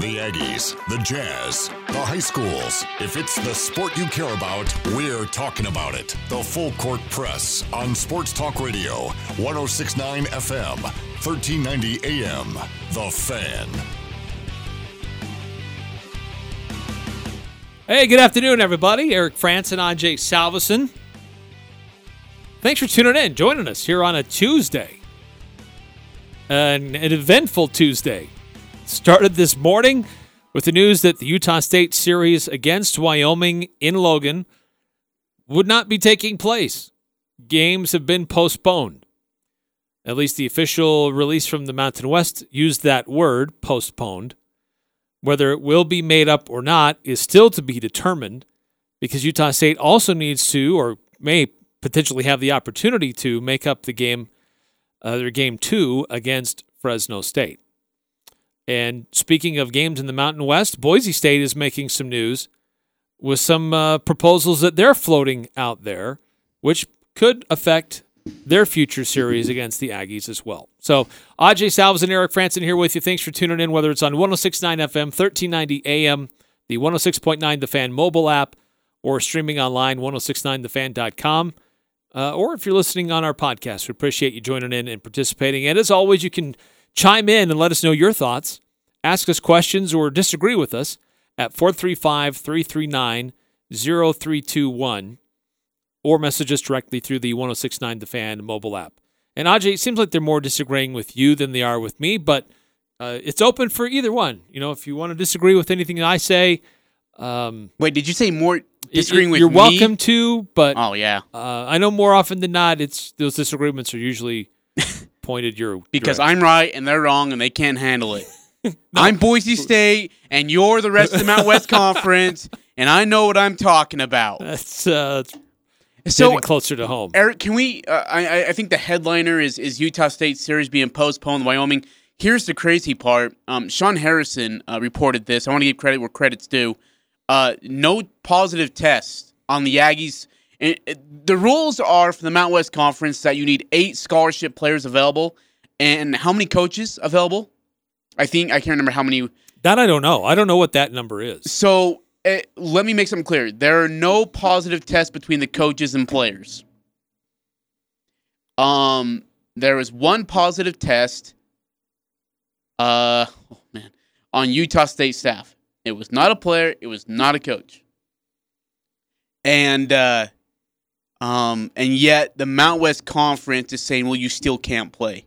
The Aggies, the Jazz, the high schools. If it's the sport you care about, we're talking about it. The Full Court Press on Sports Talk Radio, 1069 FM, 1390 AM. The Fan. Hey, good afternoon, everybody. Eric Frandsen and Ajay Salvesen. Thanks for tuning in, joining us here on a Tuesday. An, an eventful Tuesday. Started this morning with the news that the Utah State series against Wyoming in Logan would not be taking place. Games have been postponed. At least the official release from the Mountain West used that word, postponed. Whether it will be made up or not is still to be determined because Utah State also needs to, or may potentially have the opportunity to, make up the game, uh, their game two against Fresno State. And speaking of games in the Mountain West, Boise State is making some news with some uh, proposals that they're floating out there, which could affect their future series against the Aggies as well. So, Ajay Salves and Eric Frandsen here with you. Thanks for tuning in, whether it's on 1069 FM, 1390 AM, the 106.9 The Fan mobile app, or streaming online, 1069thefan.com. Uh, or if you're listening on our podcast, we appreciate you joining in and participating. And as always, you can chime in and let us know your thoughts, ask us questions, or disagree with us at 435 339 0321 or message us directly through the 1069 The Fan mobile app. And Ajay, it seems like they're more disagreeing with you than they are with me, but uh, it's open for either one. You know, if you want to disagree with anything I say, um, Wait, did you say more disagreeing with you're me? welcome to, but Oh yeah, uh, I know more often than not, it's those disagreements are usually pointed your because direction. I'm right and they're wrong and they can't handle it. I'm Boise State and you're the rest of the Mount West Conference, and I know what I'm talking about. that's uh, So, getting closer to home. Eric, can we? Uh, I I think the headliner is is Utah State series being postponed. In Wyoming. Here's the crazy part. Um, Sean Harrison uh, reported this. I want to give credit where credit's due. Uh, no positive tests on the Aggies. And uh, the rules are for the Mount West Conference that you need eight scholarship players available, and how many coaches available? I think I can't remember how many. That I don't know. I don't know what that number is. So uh, let me make something clear. There are no positive tests between the coaches and players. Um, there was one positive test. Uh, oh man, on Utah State staff. It was not a player. It was not a coach. And uh, um, and yet the Mount West Conference is saying, well, you still can't play.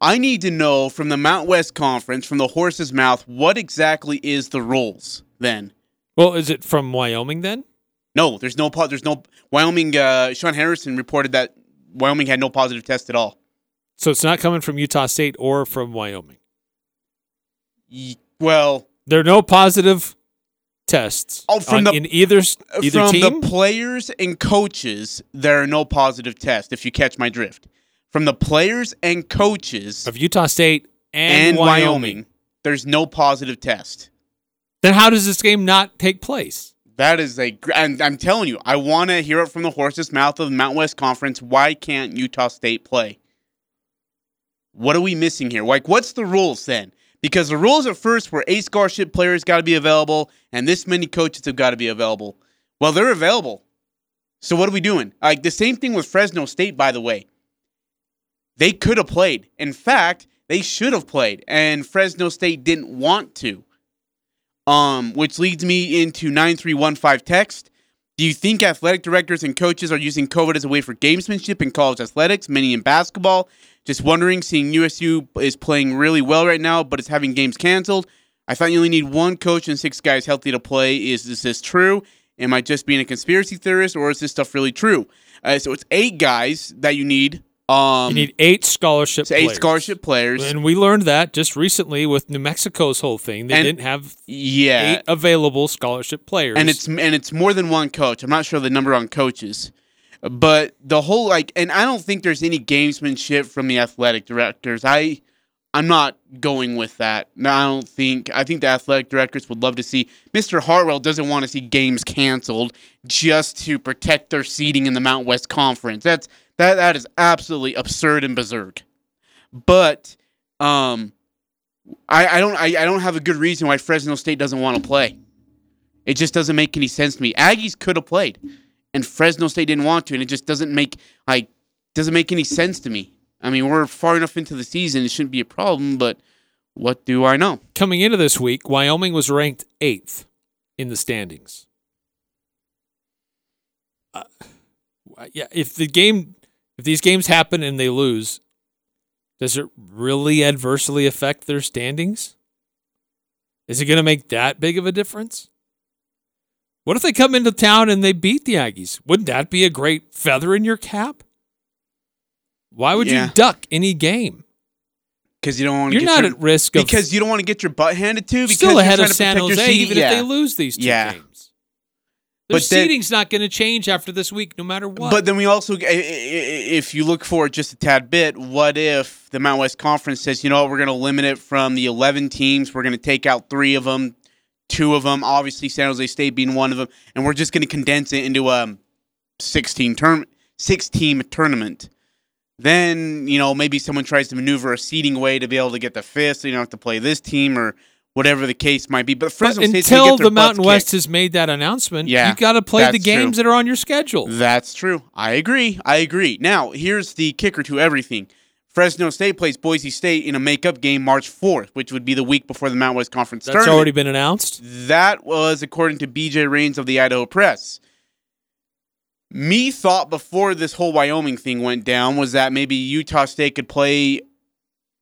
I need to know from the Mount West Conference, from the horse's mouth, what exactly is the rules then? Well, is it from Wyoming then? No, there's no there's no Wyoming. Uh, Sean Harrison reported that Wyoming had no positive test at all. So it's not coming from Utah State or from Wyoming. Well, There are no positive tests Oh, from on- the- in either uh, either from team. the players and coaches, there are no positive tests. If you catch my drift, from the players and coaches of Utah State and, and, Wyoming. Wyoming, there's no positive test. Then how does this game not take place? That is a. gr- I'm telling you, I want to hear it from the horse's mouth of the Mount West Conference. Why can't Utah State play? What are we missing here? Like, what's the rules then? Because the rules at first were A scholarship players got to be available, and this many coaches have got to be available. Well, they're available. So what are we doing? Like the same thing with Fresno State, by the way. They could have played. In fact, they should have played, and Fresno State didn't want to. Um, which leads me into 9315 text. Do you think athletic directors and coaches are using COVID as a way for gamesmanship in college athletics, many in basketball? Just wondering, seeing USU is playing really well right now, but it's having games canceled. I thought you only need one coach and six guys healthy to play. Is, is this true? Am I just being a conspiracy theorist, or is this stuff really true? Uh, so it's eight guys that you need. Um, You need eight scholarship eight players. scholarship players. And we learned that just recently with New Mexico's whole thing. They And- didn't have yeah, eight available scholarship players. and it's and it's more than one coach. I'm not sure the number on coaches, but the whole like, and I don't think there's any gamesmanship from the athletic directors. I, I'm not going with that. No, I don't think. I think the athletic directors would love to see. Mr. Hartwell doesn't want to see games canceled just to protect their seating in the Mount West Conference. That's that that is absolutely absurd and berserk. But um, I, I don't I, I don't have a good reason why Fresno State doesn't want to play. It just doesn't make any sense to me. Aggies could have played, and Fresno State didn't want to, and it just doesn't make like doesn't make any sense to me. I mean, we're far enough into the season; it shouldn't be a problem. But what do I know? Coming into this week, Wyoming was ranked eighth in the standings. Uh, yeah, if the game, if these games happen and they lose, does it really adversely affect their standings? Is it going to make that big of a difference? What if they come into town and they beat the Aggies? Wouldn't that be a great feather in your cap? Why would Yeah. you duck any game? Because you don't want. You're get not your, at risk of because you don't want to get your butt handed to. Because still you're ahead of to San Jose, even yeah. if they lose these two Yeah. games. Their But then- seating's not going to change after this week, no matter what. But then we also, i- i- if you look forward just a tad bit, what if the Mountain West Conference says, you know what, we're going to limit it from the 11 teams, we're going to take out three of them, two of them, obviously San Jose State being one of them, and we're just going to condense it into a 16 term, six team tournament. Then you know maybe someone tries to maneuver a seeding way to be able to get the fifth, so you don't have to play this team or whatever the case might be. But But Fresno State's gonna until the Mountain West kicked. has made that announcement, Yeah, you got to play the games true. that are on your schedule. That's true. I agree. I agree. Now, here's the kicker to everything. Fresno State plays Boise State in a makeup game March 4th, which would be the week before the Mountain West Conference That's tournament. already been announced. That was according to BJ Rains of the Idaho Press. Me thought before this whole Wyoming thing went down was that maybe Utah State could play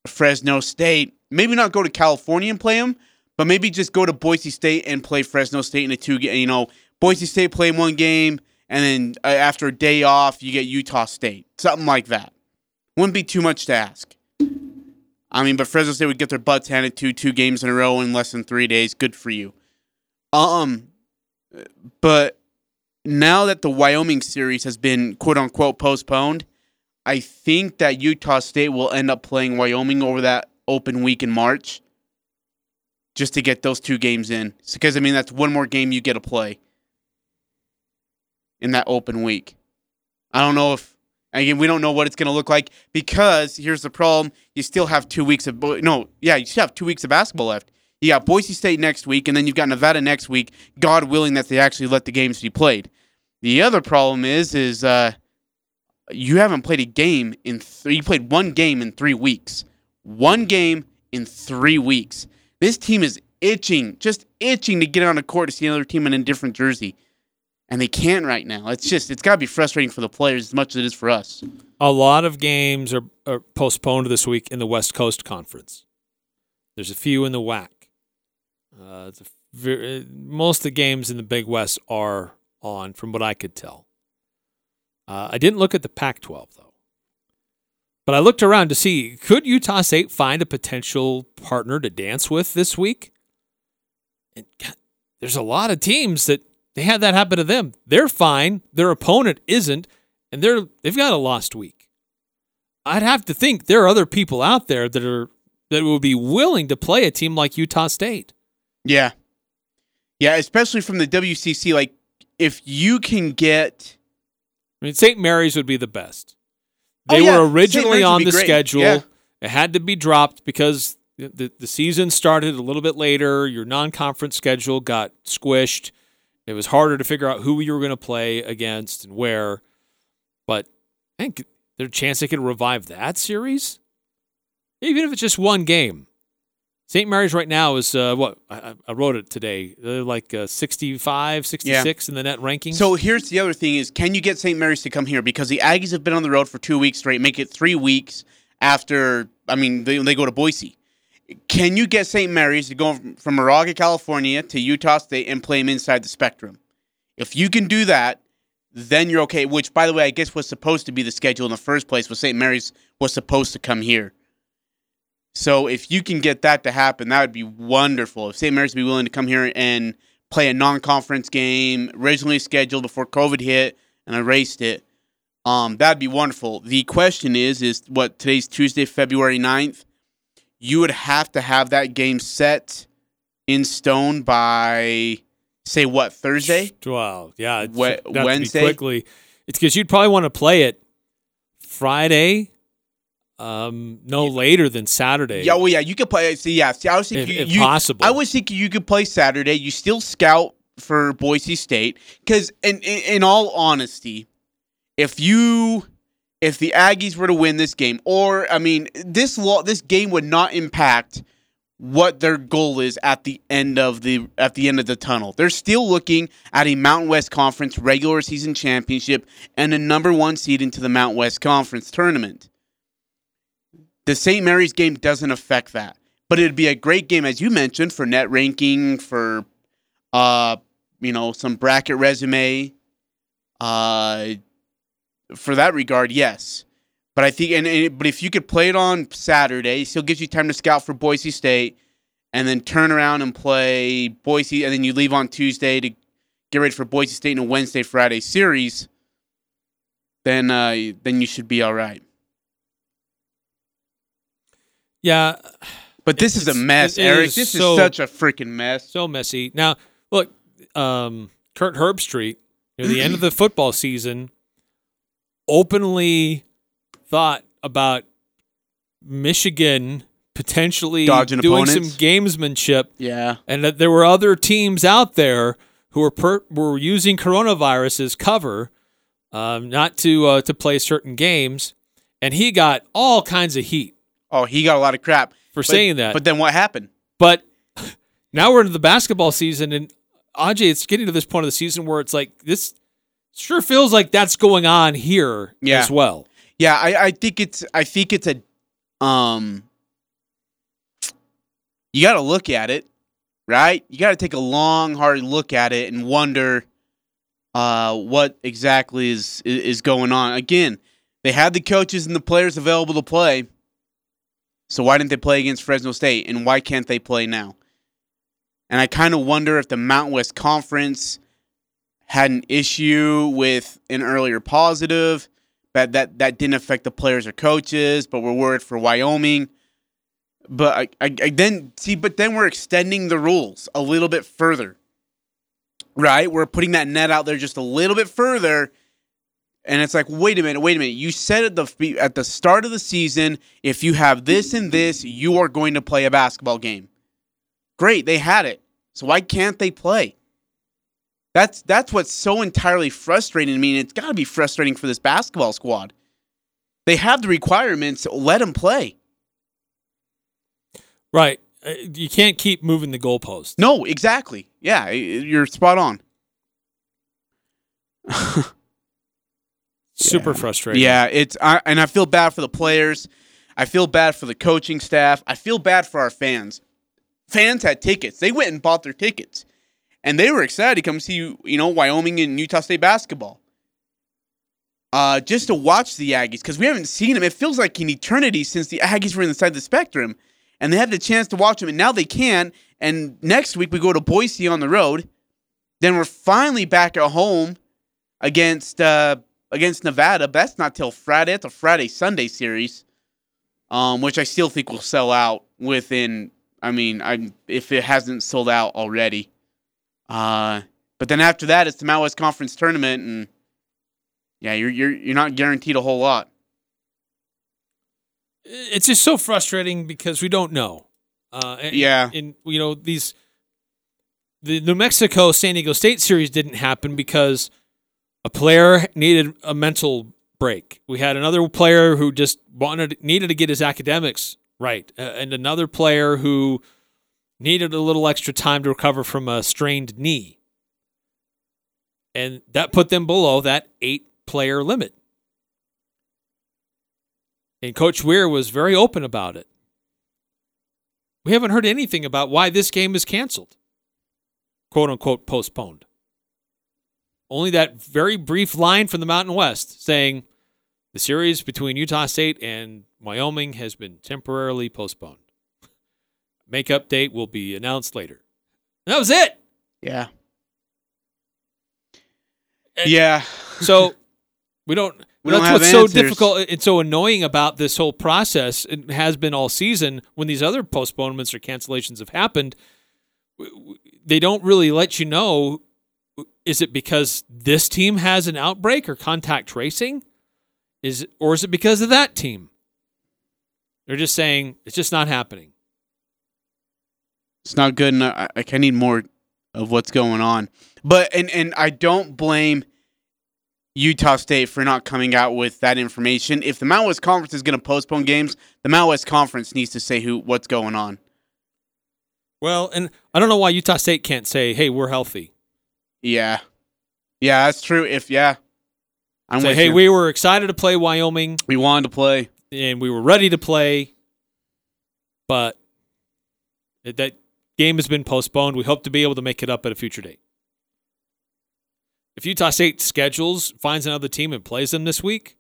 Fresno State. Maybe not go to California and play them, but maybe just go to Boise State and play Fresno State in a two game. You know, Boise State play one game, and then uh, after a day off, you get Utah State. Something like that. Wouldn't be too much to ask. I mean, but Fresno State would get their butts handed to two games in a row in less than three days. Good for you. Um, but now that the Wyoming series has been quote unquote postponed, I think that Utah State will end up playing Wyoming over that open week in March just to get those two games in. Because, I mean, that's one more game you get to play in that open week. I don't know if, again, we don't know what it's going to look like because here's the problem. You still have two weeks of, no, yeah, you still have two weeks of basketball left. You got Boise State next week, and then you've got Nevada next week. God willing that they actually let the games be played. The other problem is, is uh, you haven't played a game in three. You played one game in three weeks. One game in three weeks. This team is itching, just itching to get on a court to see another team in a different jersey, and they can't right now. It's just, it's got to be frustrating for the players as much as it is for us. A lot of games are, are postponed this week in the West Coast Conference. There's a few in the WAC. Uh, it's a ver- most of the games in the Big West are on, from what I could tell. Uh, I didn't look at the Pac 12, though. But I looked around to see could Utah State find a potential partner to dance with this week? And God, there's a lot of teams that they had that happen to them. They're fine. Their opponent isn't, and they're they've got a lost week. I'd have to think there are other people out there that are that would be willing to play a team like Utah State. Yeah. Yeah, especially from the WCC. Like, if you can get. I mean, St. Mary's would be the best. Oh, They yeah. were originally on the great. schedule. Yeah. It had to be dropped because the, the, the season started a little bit later. Your non conference schedule got squished. It was harder to figure out who you were going to play against and where. But I think there's a chance they could revive that series, even if it's just one game. St. Mary's right now is uh, what I, I- wrote it today. They're like uh, 65, 66 in the net rankings. So here's the other thing: is can you get St. Mary's to come here because the Aggies have been on the road for two weeks straight, make it three weeks after. I mean, they, they go to Boise. Can you get St. Mary's to go from, Moraga, California, to Utah State and play them inside the Spectrum? If you can do that, then you're okay. Which, by the way, I guess was supposed to be the schedule in the first place. Was St. Mary's was supposed to come here. So if you can get that to happen, that would be wonderful. If St. Mary's would be willing to come here and play a non-conference game originally scheduled before COVID hit and erased it, um, that'd be wonderful. The question is, is what today's Tuesday, February 9th. You would have to have that game set in stone by say what Thursday? Wow, yeah, it's We- it'd have to be Wednesday? quickly. It's because you'd probably want to play it Friday um, no later than Saturday. Yeah, well, yeah, you could play. See, yeah, see, I was if, thinking if you, possible. I was thinking you could play Saturday. You still scout for Boise State because, in, in in all honesty, if you if the Aggies were to win this game, or I mean, this law this game would not impact what their goal is at the end of the at the end of the tunnel. They're still looking at a Mountain West Conference regular season championship and a number 1 seed into the Mountain West Conference tournament. The St. Mary's game doesn't affect that. But it'd be a great game as you mentioned for net ranking for uh you know, some bracket resume uh for that regard, yes. But I think, and, and, but if you could play it on Saturday, it still gives you time to scout for Boise State, and then turn around and play Boise, and then you leave on Tuesday to get ready for Boise State in a Wednesday Friday series. Then, uh, then you should be all right. Yeah, but this is a mess, Eric. Is this so, is such a freaking mess. So messy. Now, look, um, Kirk Herbstreit, near the end of the football season, openly thought about Michigan potentially Dodging doing opponents. some gamesmanship. Yeah. And that there were other teams out there who were per, were using coronavirus as cover, um, not to uh, to play certain games, and he got all kinds of heat. Oh, he got a lot of crap for but, saying that. But then what happened? But now we're into the basketball season, and Ajay, it's getting to this point of the season where it's like this sure feels like that's going on here yeah. as well. Yeah, I, I think it's I think it's a um you got to look at it, right? You got to take a long hard look at it and wonder uh what exactly is is going on. Again, they had the coaches and the players available to play. So why didn't they play against Fresno State and why can't they play now? And I kind of wonder if the Mountain West Conference had an issue with an earlier positive that that that didn't affect the players or coaches, but we're worried for Wyoming. But I, I, I then see, but then we're extending the rules a little bit further, right? We're putting that net out there just a little bit further, and it's like, wait a minute, wait a minute. You said at the at the start of the season, if you have this and this, you are going to play a basketball game. Great, they had it. So why can't they play? That's that's what's so entirely frustrating to me, and it's got to be frustrating for this basketball squad. They have the requirements. Let them play. Right. Uh, you can't keep moving the goalpost. No, exactly. Yeah, you're spot on. Super yeah. frustrating. Yeah, it's I, and I feel bad for the players. I feel bad for the coaching staff. I feel bad for our fans. Fans had tickets. They went and bought their tickets and they were excited to come see you know Wyoming and Utah State basketball. Uh, just to watch the Aggies because we haven't seen them. It feels like an eternity since the Aggies were inside the spectrum, and they had the chance to watch them, and now they can. And next week we go to Boise on the road. Then we're finally back at home against uh, against Nevada. But that's not till Friday. It's a Friday Sunday series, um, which I still think will sell out within. I mean, I if it hasn't sold out already. Uh, but then after that, it's the Mountain West Conference tournament, and yeah, you're you're you're not guaranteed a whole lot. It's just so frustrating because we don't know. Uh, and, yeah, and you know these the New Mexico San Diego State series didn't happen because a player needed a mental break. We had another player who just wanted needed to get his academics right, uh, and another player who needed a little extra time to recover from a strained knee. And that put them below that eight player limit. And Coach Weir was very open about it. We haven't heard anything about why this game is canceled, quote unquote, postponed. Only that very brief line from the Mountain West saying the series between Utah State and Wyoming has been temporarily postponed. Makeup date will be announced later. that was it. Yeah. And yeah. so we don't. We that's don't what's so difficult and so annoying about this whole process. It has been all season when these other postponements or cancellations have happened. They don't really let you know. Is it because this team has an outbreak or contact tracing? Is or is it because of that team? They're just saying it's just not happening. It's not good enough. I, I need more of what's going on. But and and I don't blame Utah State for not coming out with that information. If the Mountain West Conference is going to postpone games, the Mountain West Conference needs to say who what's going on. Well, and I don't know why Utah State can't say, "Hey, we're healthy." Yeah, yeah, that's true. If yeah, I'm say, "Hey, you. we were excited to play Wyoming we wanted to play. and we were ready to play, but that game has been postponed. We hope to be able to make it up at a future date." If Utah State schedules, finds another team and plays them this week,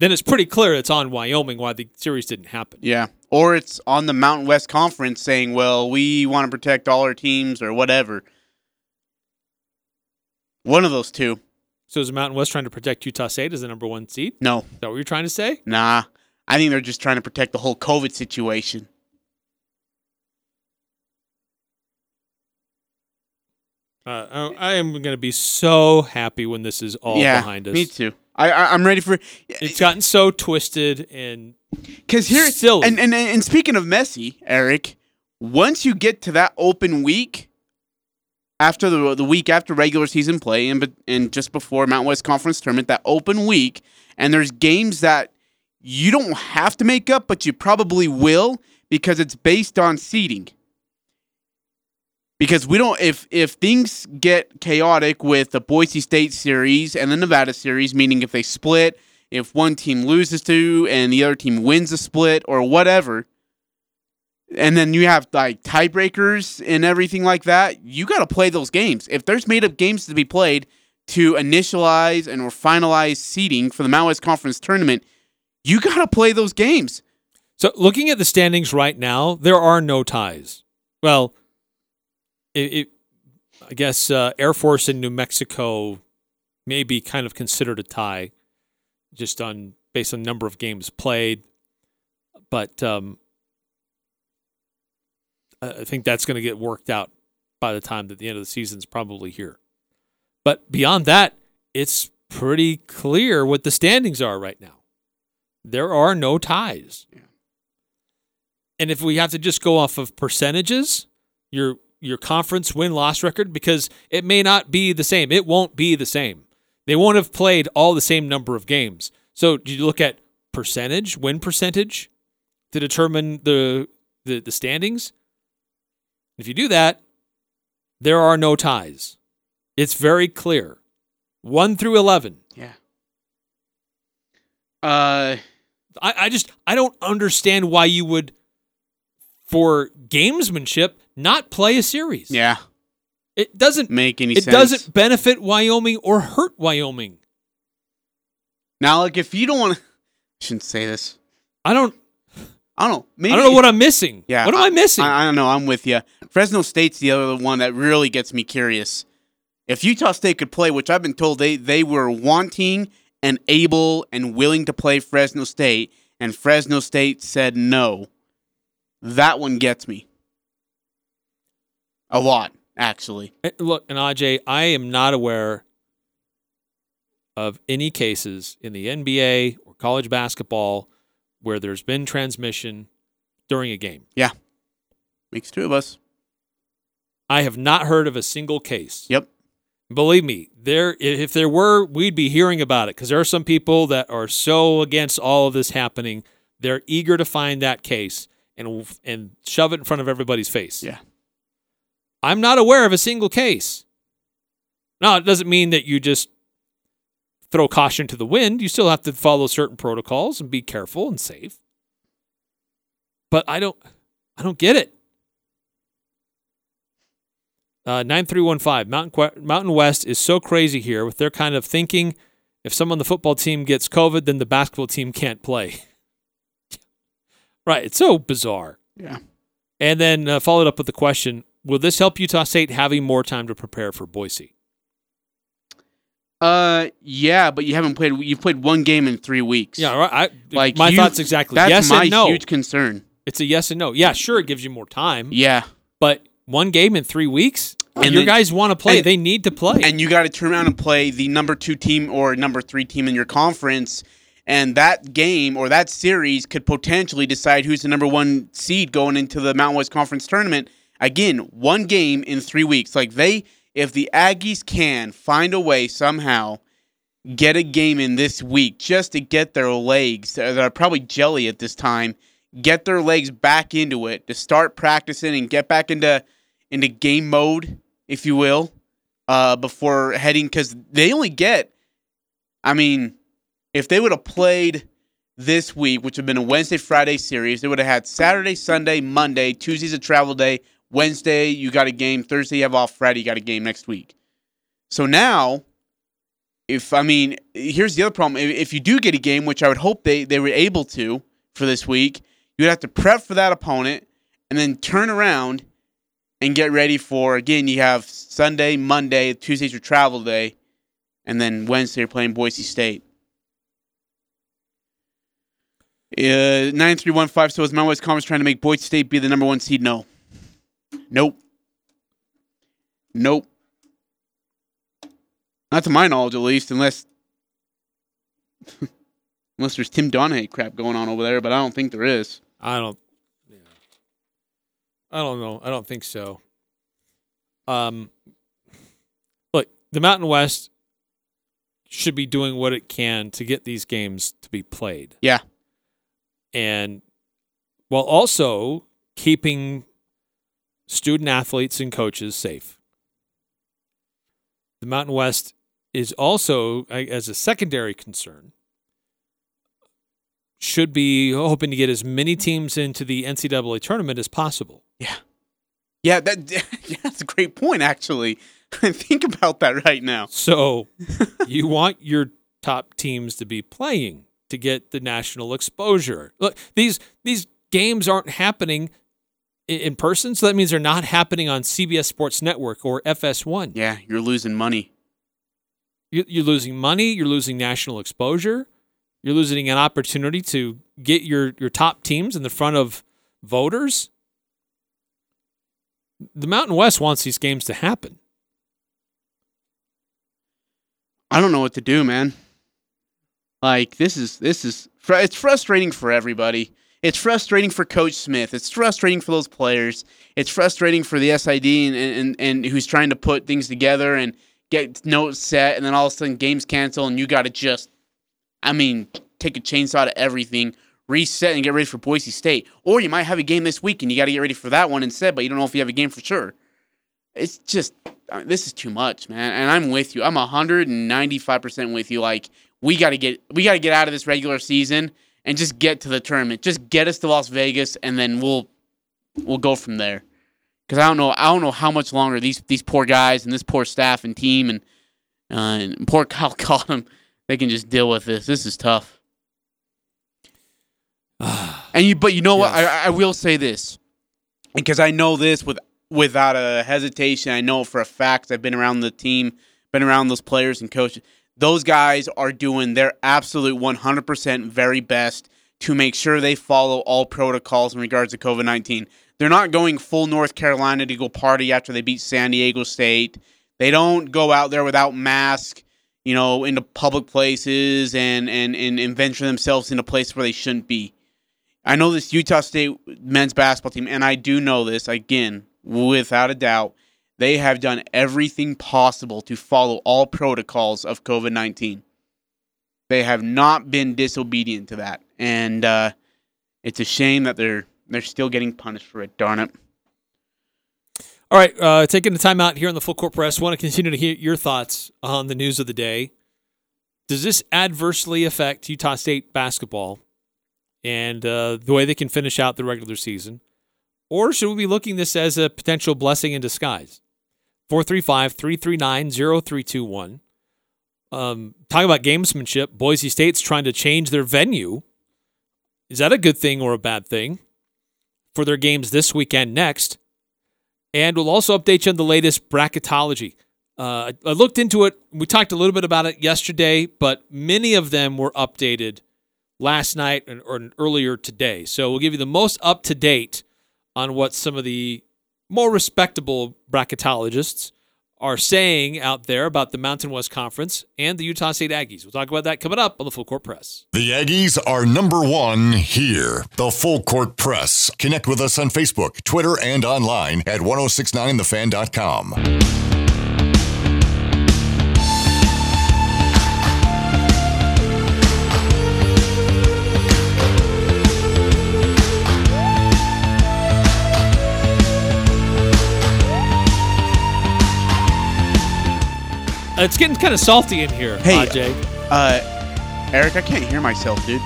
then it's pretty clear it's on Wyoming why the series didn't happen. Yeah, or it's on the Mountain West Conference saying, "Well, we want to protect all our teams or whatever." One of those two. So is the Mountain West trying to protect Utah State as the number one seed? No, Is that what you're trying to say? nah. I think they're just trying to protect the whole COVID situation. Uh, I I am going to be so happy when this is all yeah, behind us. me too. I, I I'm ready for It's gotten so twisted and because here silly. and, and and speaking of messy, Eric, once you get to that open week after the the week after regular season play and but and just before Mountain West Conference tournament, that open week, and there's games that you don't have to make up, but you probably will because it's based on seeding. Because we don't if if things get chaotic with the Boise State series and the Nevada series, meaning if they split, if one team loses to and the other team wins a split or whatever, and then you have like tiebreakers and everything like that, you got to play those games. If there's made up games to be played to initialize and or finalize seeding for the Mountain West Conference tournament, you got to play those games. so looking at the standings right now, there are no ties. Well, it, it I guess uh, Air Force in New Mexico may be kind of considered a tie, just on based on number of games played. But um, I think that's going to get worked out by the time that the end of the season's probably here. But beyond that, it's pretty clear what the standings are right now. There are no ties. And if we have to just go off of percentages, your your conference win loss record, because it may not be the same. It won't be the same. They won't have played all the same number of games. So do you look at percentage, win percentage, to determine the the, the standings? If you do that, there are no ties. It's very clear. One through eleven. Yeah. Uh I, I just I don't understand why you would for gamesmanship not play a series. yeah, It doesn't make any it sense. doesn't benefit Wyoming or hurt Wyoming. Now like if you don't want to I shouldn't say this. I don't I don't know. Maybe I don't know what I'm missing. Yeah. What am I missing? I, I don't know. I'm with you. Fresno State's the other one that really gets me curious. If Utah State could play, which I've been told they, they were wanting and able and willing to play Fresno State, and Fresno State said no, that one gets me. A lot, actually. Look, and Ajay, I am not aware of any cases in the NBA or college basketball where there's been transmission during a game. Yeah. Makes two of us. I have not heard of a single case. Yep. Believe me, there if there were, we'd be hearing about it because there are some people that are so against all of this happening. They're eager to find that case and and shove it in front of everybody's face. Yeah. I'm not aware of a single case. Now, it doesn't mean that you just throw caution to the wind. You still have to follow certain protocols and be careful and safe. But I don't I don't get it. Uh, 9315 Mountain, Que- Mountain West is so crazy here with their kind of thinking. If someone on the football team gets COVID, then the basketball team can't play. right. It's so bizarre. Yeah. And then uh, followed up with the question Will this help Utah State having more time to prepare for Boise? Uh, yeah, but you haven't played. You've played one game in three weeks. Yeah, right. I, like my you- thoughts exactly. That's yes my and no. huge concern. It's a yes and no. Yeah, sure, it gives you more time, Yeah, but one game in three weeks, and And your then- guys want to play. and- they need to play. and you got to turn around and play the number two team or number three team in your conference And that game or that series could potentially decide who's the number one seed going into the Mountain West Conference tournament. Again, one game in three weeks. Like they, if the Aggies can find a way somehow get a game in this week just to get their legs that are probably jelly at this time, get their legs back into it to start practicing and get back into into game mode, if you will, uh, before heading because they only get. I mean, if they would have played this week, which would have been a Wednesday Friday series, they would have had Saturday, Sunday, Monday, Tuesday's a travel day, Wednesday you got a game, Thursday you have off, Friday you got a game next week. So now if I mean, here's the other problem. If you do get a game, which I would hope they, they were able to for this week, you'd have to prep for that opponent and then turn around and get ready for again. You have Sunday, Monday, Tuesday's your travel day, and then Wednesday you're playing Boise State. Uh, nine three one five. So is Mount West Conference trying to make Boise State be the number one seed? No. Nope. Nope. Not to my knowledge, at least, unless unless there's Tim Donaghy crap going on over there, but I don't think there is. I don't. Yeah. I don't know. I don't think so. Um, look, the Mountain West should be doing what it can to get these games to be played. Yeah, and while also keeping student athletes and coaches safe. The Mountain West is also, as a secondary concern, should be hoping to get as many teams into the NCAA tournament as possible. Yeah. Yeah, that yeah, that's a great point actually. Think about that right now. So, you want your top teams to be playing to get the national exposure. Look, these these games aren't happening in person, so that means they're not happening on CBS Sports Network or FS1. Yeah, you're losing money. You're losing money. You're losing national exposure. You're losing an opportunity to get your, your top teams in the front of voters. The Mountain West wants these games to happen. I don't know what to do, man. Like this is this is it's frustrating for everybody. It's frustrating for Coach Smith. It's frustrating for those players. It's frustrating for the SID and, and, and who's trying to put things together and get notes set, and then all of a sudden games cancel, and you got to just, I mean, take a chainsaw to everything, reset, and get ready for Boise State. Or you might have a game this week, and you got to get ready for that one instead, but you don't know if you have a game for sure. It's just this is too much, man. And I'm with you. I'm 195% with you. Like we got to get we got to get out of this regular season and just get to the tournament. Just get us to Las Vegas, and then we'll we'll go from there because I don't know I don't know how much longer these these poor guys and this poor staff and team and, uh, and poor Kyle Cottom they can just deal with this. This is tough. and you, but you know yes. what? I, I will say this because I know this with without a hesitation. I know for a fact. I've been around the team, been around those players and coaches. Those guys are doing their absolute 100% very best to make sure they follow all protocols in regards to COVID 19. They're not going full North Carolina to go party after they beat San Diego State. They don't go out there without mask, you know, into public places and and and, and venture themselves into places where they shouldn't be. I know this Utah State men's basketball team, and I do know this again without a doubt. They have done everything possible to follow all protocols of COVID nineteen. They have not been disobedient to that, and uh, it's a shame that they're they're still getting punished for it. Darn it. All right, uh, taking the time out here on the full court press. Want to continue to hear your thoughts on the news of the day. Does this adversely affect Utah State basketball and uh, the way they can finish out the regular season? Or should we be looking this as a potential blessing in disguise? 435 339 0321. Um, talking about gamesmanship, Boise State's trying to change their venue. Is that a good thing or a bad thing? for their games this weekend next. And we'll also update you on the latest bracketology. Uh, I looked into it. We talked a little bit about it yesterday, but many of them were updated last night or earlier today. So we'll give you the most up to date on what some of the more respectable bracketologists are saying out there about the Mountain West Conference and the Utah State Aggies. We'll talk about that coming up on the Full Court Press. The Aggies are number one here. The Full Court Press. Connect with us on Facebook, Twitter, and online at 1069thefan.com. It's getting kind of salty in here, Hey, uh, Jake. Uh, Eric, I can't hear myself, dude.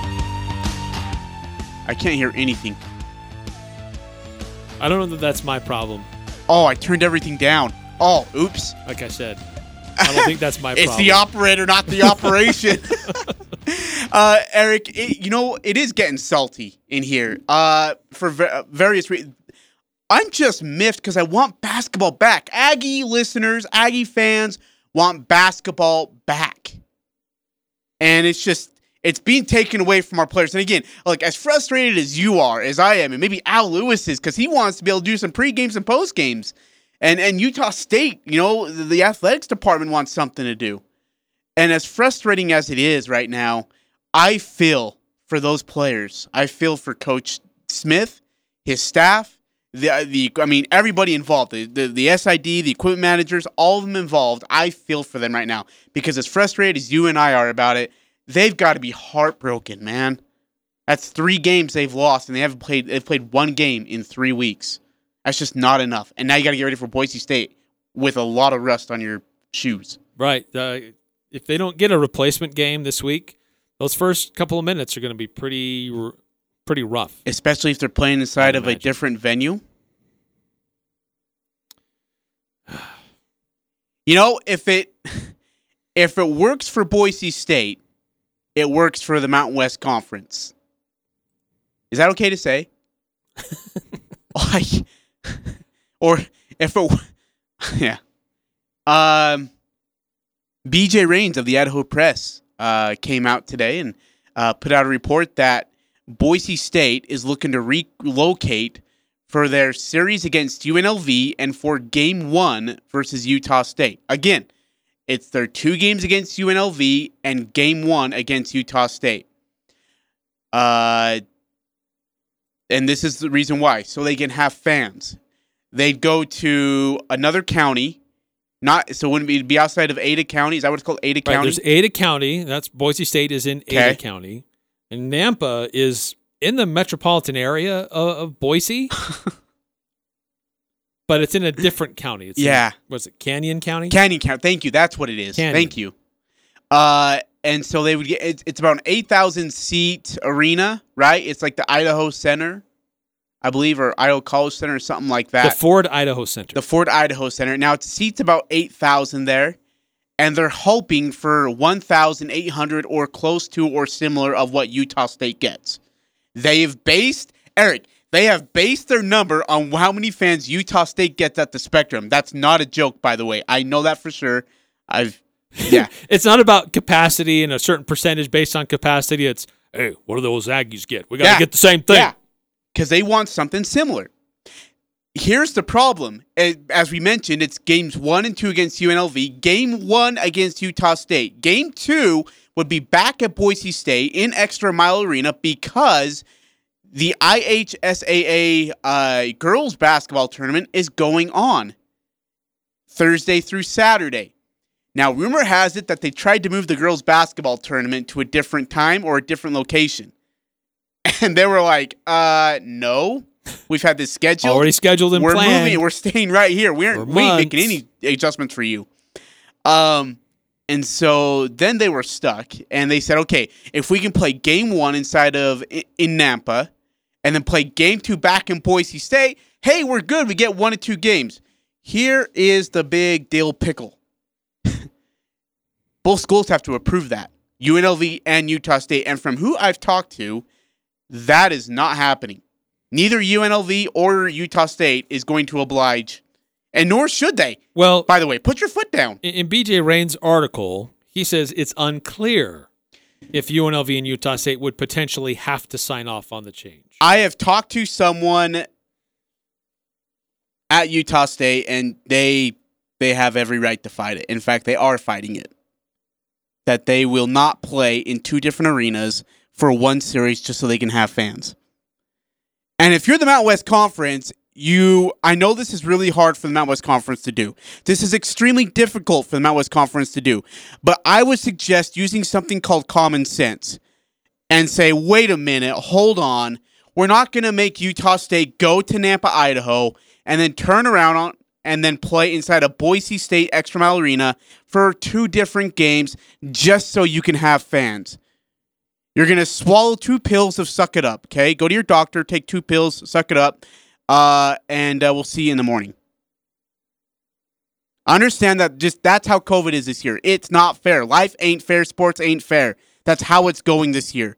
I can't hear anything. I don't know that that's my problem. Oh, I turned everything down. Oh, oops. Like I said, I don't think that's my problem. It's the operator, not the operation. uh, Eric, it, you know it is getting salty in here. Uh, for va- various reasons. I'm just miffed because I want basketball back. Aggie listeners, Aggie fans want basketball back, and it's just it's being taken away from our players. And again, like as frustrated as you are, as I am, and maybe Al Lewis is, because he wants to be able to do some pre games and post games. And and Utah State, you know, the, the athletics department wants something to do. And as frustrating as it is right now, I feel for those players. I feel for Coach Smith, his staff, the the I mean everybody involved, the, the the SID, the equipment managers, all of them involved. I feel for them right now because as frustrated as you and I are about it, they've got to be heartbroken, man. That's three games they've lost, and they haven't played. They've played one game in three weeks. That's just not enough. And now you got to get ready for Boise State with a lot of rust on your shoes. right. Uh, if they don't get a replacement game this week, those first couple of minutes are going to be pretty, pretty rough. especially if they're playing inside of a different venue. You know, if it if it works for Boise State, it works for the Mountain West Conference. Is that okay to say? like, or if it, yeah. Um, BJ Rains of the Idaho Press uh, came out today and uh, put out a report that Boise State is looking to relocate for their series against UNLV and for game one versus Utah State. Again, it's their two games against UNLV and game one against Utah State. Uh, and this is the reason why. So they can have fans. They'd go to another county, not so wouldn't be, be outside of Ada County. Is that what it's called? Ada Right, County. there's Ada County. That's Boise State is in Ada Okay. County, Nampa is in the metropolitan area of, of Boise, but it's in a different county. It's in- Yeah. was it Canyon County? Canyon County. Thank you. That's what it is. Canyon. Thank you. Uh, and so they would get it's, it's about an eight thousand seat arena, right? It's like the Idaho Center, I believe, or Idaho College Center, or something like that. the. Ford Idaho Center. the Ford Idaho Center. Now it seats about eight thousand there, and they're hoping for one thousand eight hundred or close to or similar of what Utah State gets. They've based Eric. They have based their number on how many fans Utah State gets at the Spectrum. That's not a joke, by the way. I know that for sure. I've yeah. it's not about capacity and a certain percentage based on capacity. It's hey, what do those Aggies get? We got to Yeah. get the same thing. Yeah, because they want something similar. Here's the problem. Eh, As we mentioned, it's games one and two against UNLV, game one against Utah State. Game two would be back at Boise State in Extra Mile Arena because the IHSAA uh, girls basketball tournament is going on Thursday through Saturday. Now, rumor has it that they tried to move the girls basketball tournament to a different time or a different location. And they were like, uh, no. We've had this schedule. Already scheduled and we're planned. moving. We're staying right here. We aren't we ain't making any adjustments for you. Um, and so then they were stuck, and they said, okay, if we can play game one inside of in, in Nampa, and then play game two back in Boise State, hey, we're good. We get one or two games. Here is the big deal pickle. Both schools have to approve that. UNLV and Utah State. And from who I've talked to, that is not happening. Neither UNLV or Utah State is going to oblige, and nor should they. well, By the way, put your foot down. in, in BJ Rain's article, he says it's unclear if UNLV and Utah State would potentially have to sign off on the change. I have talked to someone at Utah State, and they they have every right to fight it. In fact, they are fighting it. That they will not play in two different arenas for one series just so they can have fans. And if you're the Mountain West Conference, you I know this is really hard for the Mountain West Conference to do. This is extremely difficult for the Mountain West Conference to do. But I would suggest using something called common sense and say, wait a minute, hold on. We're not going to make Utah State go to Nampa, Idaho, and then turn around on, and then play inside a Boise State Extra Mile Arena for two different games just so you can have fans. You're going to swallow two pills of suck it up, okay? Go to your doctor, take two pills, suck it up, uh, and uh, we'll see you in the morning. Understand that just that's how COVID is this year. It's not fair. Life ain't fair. Sports ain't fair. That's how it's going this year.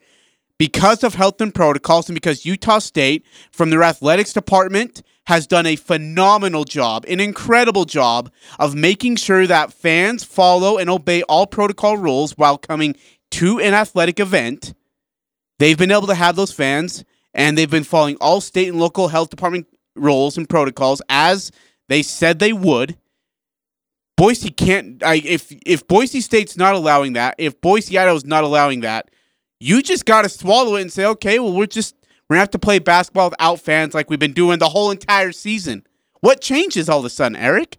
Because of health and protocols, and because Utah State, from their athletics department, has done a phenomenal job, an incredible job of making sure that fans follow and obey all protocol rules while coming to an athletic event. They've been able to have those fans, and they've been following all state and local health department rules and protocols as they said they would. Boise can't. I, if if Boise State's not allowing that, if Boise Idaho's not allowing that, you just got to swallow it and say, okay, well, we're just we're gonna have to play basketball without fans like we've been doing the whole entire season. What changes all of a sudden, Eric?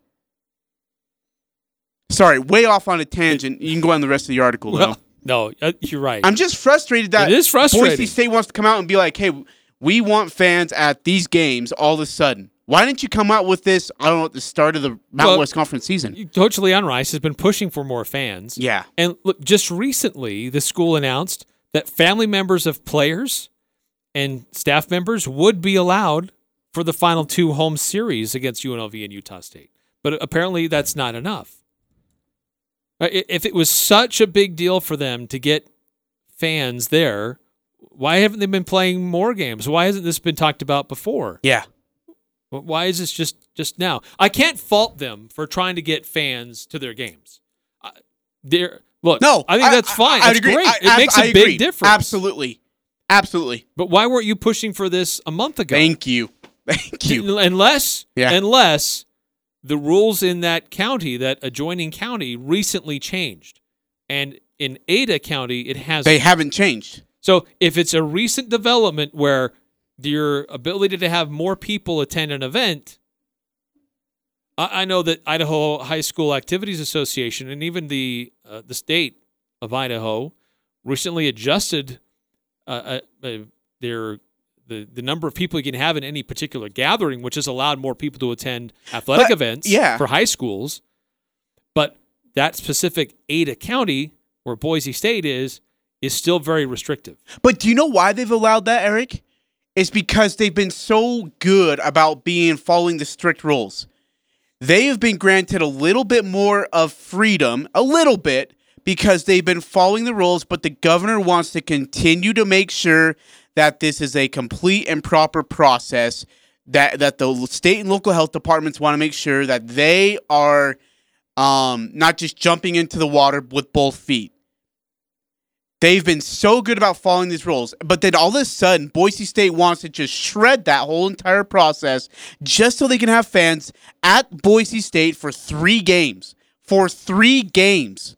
Sorry, way off on a tangent. You can go on the rest of the article though. No, uh, you're right. I'm just frustrated that It is frustrating. Boise State wants to come out and be like, "Hey, we want fans at these games." All of a sudden, why didn't you come out with this? I don't know at the start of the Mountain Well, West Conference season. Coach Leon Rice has been pushing for more fans. Yeah, And look, just recently, the school announced that family members of players and staff members would be allowed for the final two home series against UNLV and Utah State. But apparently, that's not enough. Uh, i- If it was such a big deal for them to get fans there, why haven't they been playing more games? Why hasn't this been talked about before? yeah. Why is this just just now? I can't fault them for trying to get fans to their games. I- They're look. No, I think that's fine. I'd That's agree. great. I- it I- makes I a big difference. Absolutely, absolutely. But why weren't you pushing for this a month ago? Thank you, thank you. Unless, Yeah. unless the rules in that county, that adjoining county, recently changed, and in Ada County it has. They haven't changed. So if it's a recent development where your ability to have more people attend an event, I, I know that Idaho High School Activities Association and even the uh, the state of Idaho recently adjusted uh, uh, uh, their the, the number of people you can have in any particular gathering, which has allowed more people to attend athletic But, events yeah. for high schools. But that specific Ada County, where Boise State is, is still very restrictive. But do you know why they've allowed that, Eric? It's because they've been so good about being following the strict rules. They have been granted a little bit more of freedom, a little bit, because they've been following the rules, but the governor wants to continue to make sure that this is a complete and proper process. That that the state and local health departments want to make sure that they are um, not just jumping into the water with both feet. They've been so good about following these rules, but then all of a sudden, Boise State wants to just shred that whole entire process just so they can have fans at Boise State for three games. For three games.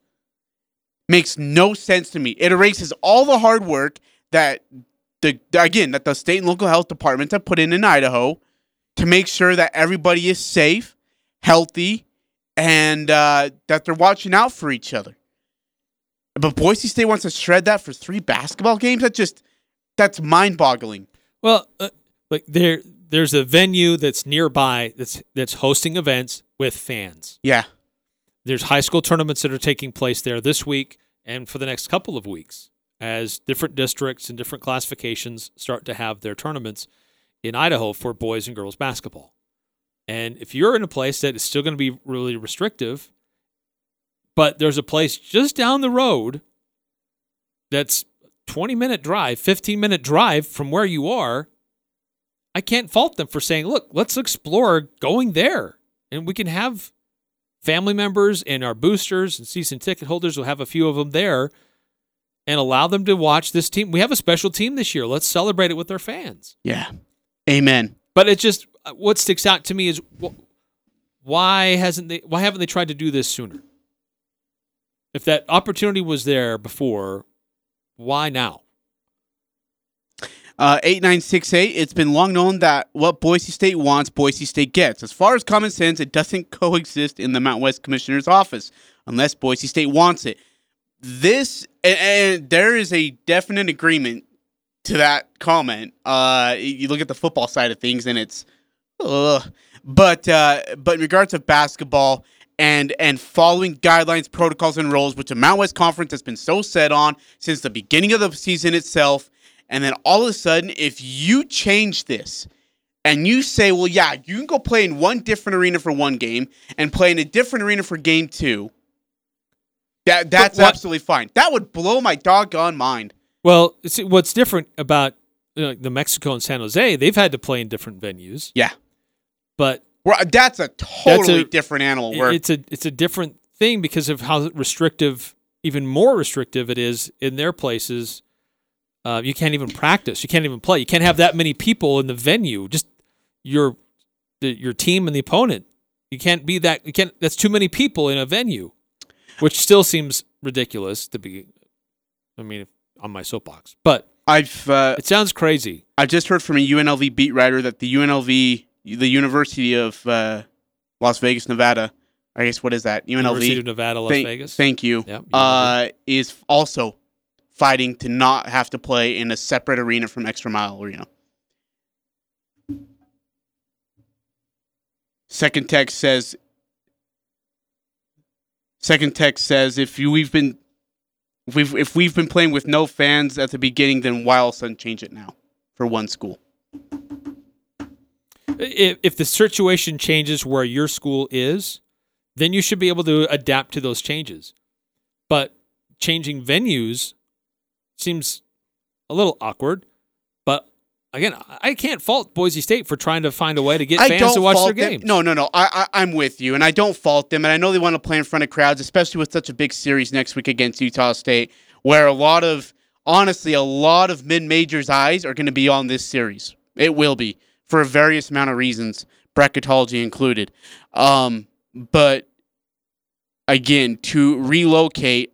Makes no sense to me. It erases all the hard work that the again that the state and local health departments have put in in Idaho to make sure that everybody is safe, healthy, and uh, that they're watching out for each other. But Boise State wants to shred that for three basketball games. That just that's mind-boggling. Well, uh, like there, there's a venue that's nearby that's that's hosting events with fans. Yeah, There's high school tournaments that are taking place there this week and for the next couple of weeks as different districts and different classifications start to have their tournaments in Idaho for boys and girls basketball. And if you're in a place that is still going to be really restrictive, but there's a place just down the road that's 20 minute drive, 15 minute drive from where you are, I can't fault them for saying, look, let's explore going there. And we can have family members and our boosters and season ticket holders will have a few of them there and allow them to watch this team. We have a special team this year. Let's celebrate it with our fans. yeah. Amen. But it just what sticks out to me is why hasn't they? Why haven't they tried to do this sooner? If that opportunity was there before, why now? Uh, 8968, it's been long known that what Boise State wants, Boise State gets. As far as common sense, it doesn't coexist in the Mount West Commissioner's office unless Boise State wants it. This, and, there is a definite agreement to that comment. Uh, you look at the football side of things, and it's, ugh. But uh, but in regards to basketball and and following guidelines, protocols, and rules, which the Mount West Conference has been so set on since the beginning of the season itself, and then all of a sudden, if you change this and you say, well, yeah, you can go play in one different arena for one game and play in a different arena for game two. That that's what- absolutely fine. That would blow my doggone mind. Well, see, what's different about uh, the Mexico and San Jose? They've had to play in different venues, Yeah. but Well, that's a totally a- different animal. Where it's a it's a different thing because of how restrictive, even more restrictive it is in their places. Uh, you can't even practice. You can't even play. You can't have that many people in the venue. Just your the, your team and the opponent. You can't be that. You can't. That's too many people in a venue, which still seems ridiculous to be. I mean, on my soapbox, but I've uh, it sounds crazy. I just heard from a UNLV beat writer that the UNLV, the University of uh, Las Vegas, Nevada, I guess what is that? UNLV, University of Nevada, Las thank, Vegas. Thank you. Yep, uh, is also fighting to not have to play in a separate arena from Extra Mile Arena. Second text says. Second text says if you, we've been, if we've if we've been playing with no fans at the beginning, then why all of a sudden change it now for one school? if, if the situation changes where your school is, then you should be able to adapt to those changes. But changing venues seems a little awkward. Again, I- I can't fault Boise State for trying to find a way to get fans to watch their games. No, no, no. I, I, I'm with you, and I don't fault them. And I know they want to play in front of crowds, especially with such a big series next week against Utah State, where a lot of, honestly, a lot of mid majors' eyes are going to be on this series. It will be for a various amount of reasons, bracketology included. Um, but again, to relocate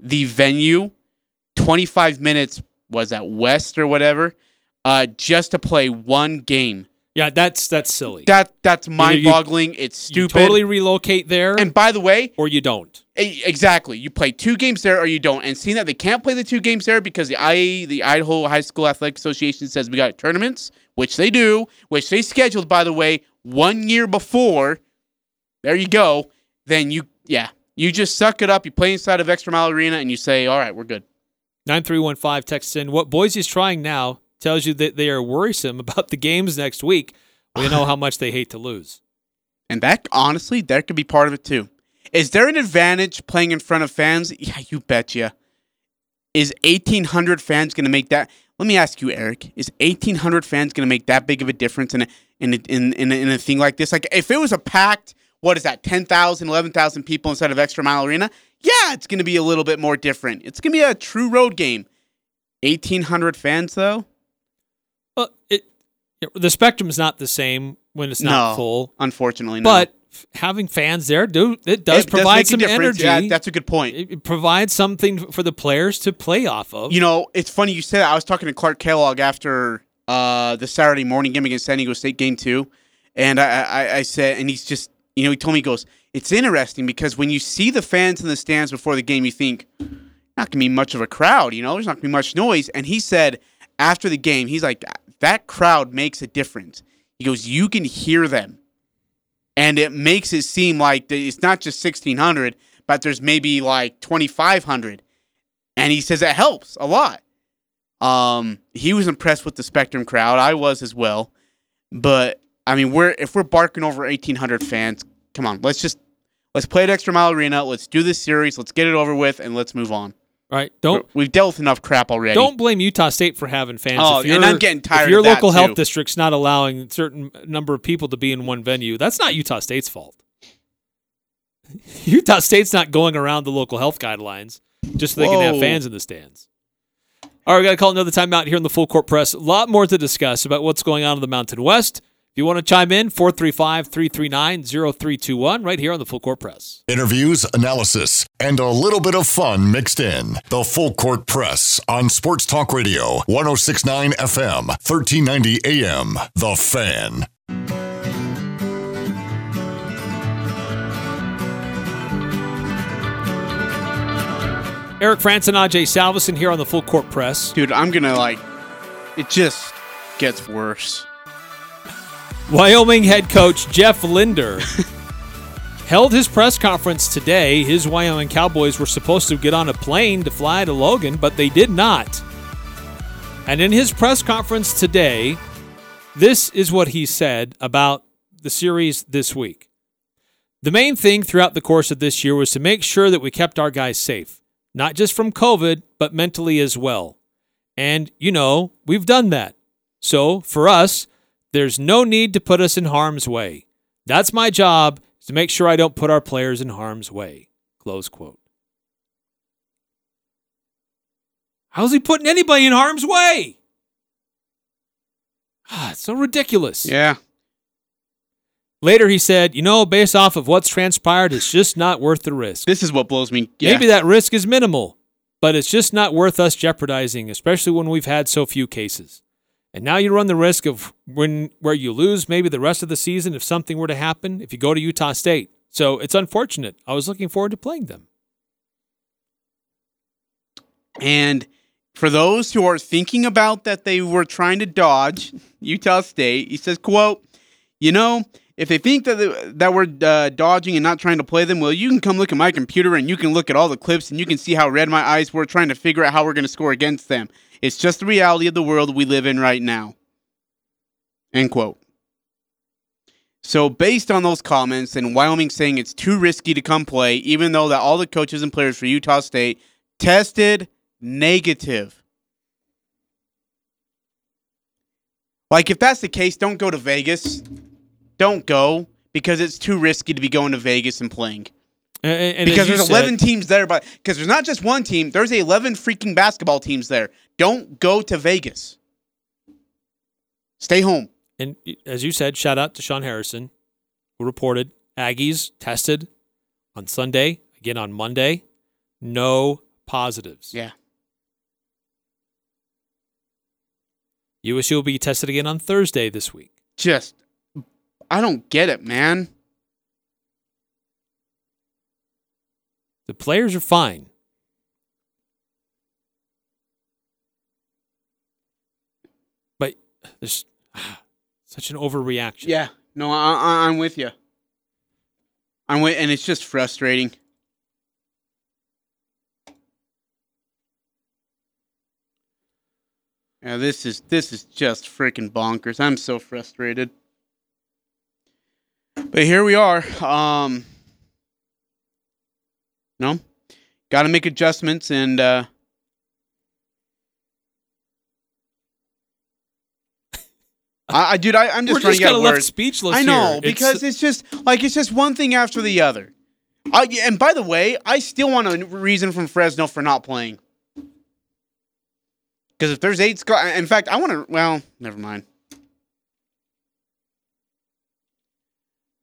the venue, 25 minutes was that West or whatever, uh, just to play one game. Yeah, that's that's silly. That that's mind-boggling. it's stupid. totally relocate there, and by the way, or you don't. exactly, you play two games there or you don't. And seeing that they can't play the two games there because the I the Idaho High School Athletic Association says we got tournaments, which they do, which they scheduled by the way one year before. There you go. Then you yeah you just suck it up. You play inside of Extra Mile Arena and you say, all right, we're good. 9315 texts in what Boise is trying now tells you that they are worrisome about the games next week. We know how much they hate to lose. And that honestly, that could be part of it too. Is there an advantage playing in front of fans? Yeah, you betcha. Is 1,800 fans going to make that? Let me ask you, Eric. Is 1,800 fans going to make that big of a difference in a, in, a, in, in, a, in a thing like this? Like, if it was a packed, what is that, 10,000, 11,000 people inside of Extra Mile Arena? Yeah, it's going to be a little bit more different. It's going to be a true road game. 1,800 fans, though? Well, it the spectrum's not the same when it's not no, full, unfortunately, no. but f- having fans there do it does It provide a some energy. Yeah, that's a good point. it, it provides something for the players to play off of. You know, it's funny you said that. I was talking to Clark Kellogg after uh, the Saturday morning game against San Diego State game two, and I, I, I said, and he's just, you know, he told me, he goes, it's interesting because when you see the fans in the stands before the game, you think not gonna be much of a crowd. You know, there's not gonna be much noise. And he said after the game, he's like, that crowd makes a difference. He goes, you can hear them, and it makes it seem like it's not just 1600, but there's maybe like 2500 and he says that helps a lot. Um, he was impressed with the Spectrum crowd. I was as well, but I mean, we're if we're barking over eighteen hundred fans, come on, let's just let's play at Extra Mile Arena. Let's do this series. Let's get it over with, and let's move on. Right? Don't We've dealt with enough crap already. don't blame Utah State for having fans. Oh, and I'm getting tired If your of that, local health too. district's not allowing a certain number of people to be in one venue, that's not Utah State's fault. Utah State's not going around the local health guidelines just so they can have fans in the stands. All right, we got to call another timeout here in the full court press. A lot more to discuss about what's going on in the Mountain West. If you want to chime in, 435 339 0321, right here on the Full Court Press. Interviews, analysis, and a little bit of fun mixed in. The Full Court Press on Sports Talk Radio, 1069 FM, 1390 AM. The Fan. Eric Frandsen, Ajay Salvesen here on the Full Court Press. Dude, I'm going to like, it just gets worse. Wyoming head coach Jeff Linder held his press conference today. His Wyoming Cowboys were supposed to get on a plane to fly to Logan, but they did not. And in his press conference today, this is what he said about the series this week. The main thing throughout the course of this year was to make sure that we kept our guys safe, not just from COVID, but mentally as well. And, you know, we've done that. So for us, there's no need to put us in harm's way. That's my job is to make sure I don't put our players in harm's way. Close quote. How's he putting anybody in harm's way? Ah, it's so ridiculous. Yeah. Later, he said, You know, based off of what's transpired, it's just not worth the risk. This is what blows me. Yeah. Maybe that risk is minimal, but it's just not worth us jeopardizing, especially when we've had so few cases. And now you run the risk of when where you lose maybe the rest of the season if something were to happen if you go to Utah State. So it's unfortunate. I was looking forward to playing them. And for those who are thinking about that they were trying to dodge Utah State, he says, quote, you know, if they think that that we're uh, dodging and not trying to play them, well, you can come look at my computer and you can look at all the clips and you can see how red my eyes were trying to figure out how we're going to score against them. It's just the reality of the world we live in right now. End quote. So, based on those comments and Wyoming saying it's too risky to come play, even though that all the coaches and players for Utah State tested negative. Like, if that's the case, don't go to Vegas. Don't go because it's too risky to be going to Vegas and playing. And, and because there's said- 11 teams there, but because there's not just one team, there's 11 freaking basketball teams there. Don't go to Vegas. Stay home. And as you said, shout out to Sean Harrison, who reported Aggies tested on Sunday, again on Monday, no positives. Yeah. USU will be tested again on Thursday this week. Just, I don't get it, man. The players are fine. But there's such an overreaction. Yeah. No, I, I'm with you. I'm with, and it's just frustrating. Yeah, this is this is just freaking bonkers. I'm so frustrated. But here we are. Um No. Got to make adjustments and uh I, I dude, I, I'm just We're trying just to kind get of left speechless I know here. because It's- it's, just like it's just one thing after the other. I, and by the way, I still want a reason from Fresno for not playing. Because if there's eight, in fact, I want to. Well, never mind.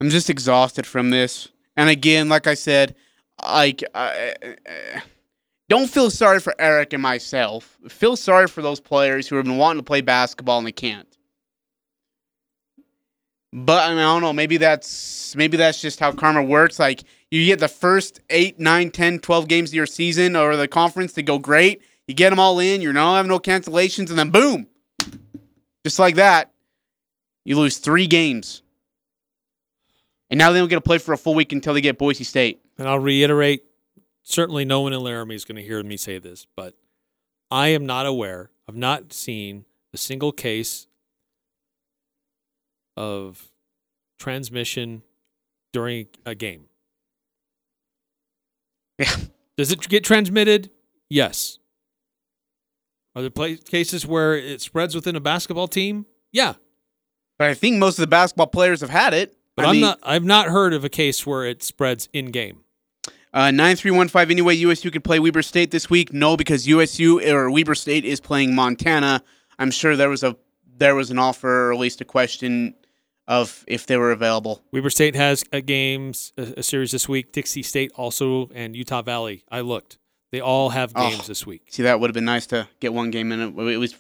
I'm just exhausted from this. And again, like I said, like I- don't feel sorry for Eric and myself. Feel sorry for those players who have been wanting to play basketball and they can't. But I, mean, I don't know. Maybe that's maybe that's just how karma works. Like you get the first 8, 9, 10, 12 games of your season or the conference to go great. You get them all in. You're not having no cancellations, and then boom, just like that, you lose three games. And now they don't get to play for a full week until they get Boise State. And I'll reiterate, certainly no one in Laramie is going to hear me say this, but I am not aware, I've not seen a single case of transmission during a game. Yeah. Does it get transmitted? Yes. Are there play- cases where it spreads within a basketball team? Yeah. But I think most of the basketball players have had it. But I I'm mean, not I've not heard of a case where it spreads in game. Uh, 9315 anyway, USU could play Weber State this week. No, because USU or Weber State is playing Montana. I'm sure there was a there was an offer or at least a question of if they were available. Weber State has a games a, a series this week. Dixie State also and Utah Valley. I looked; they all have Oh. games this week. See, that would have been nice to get one game in. It was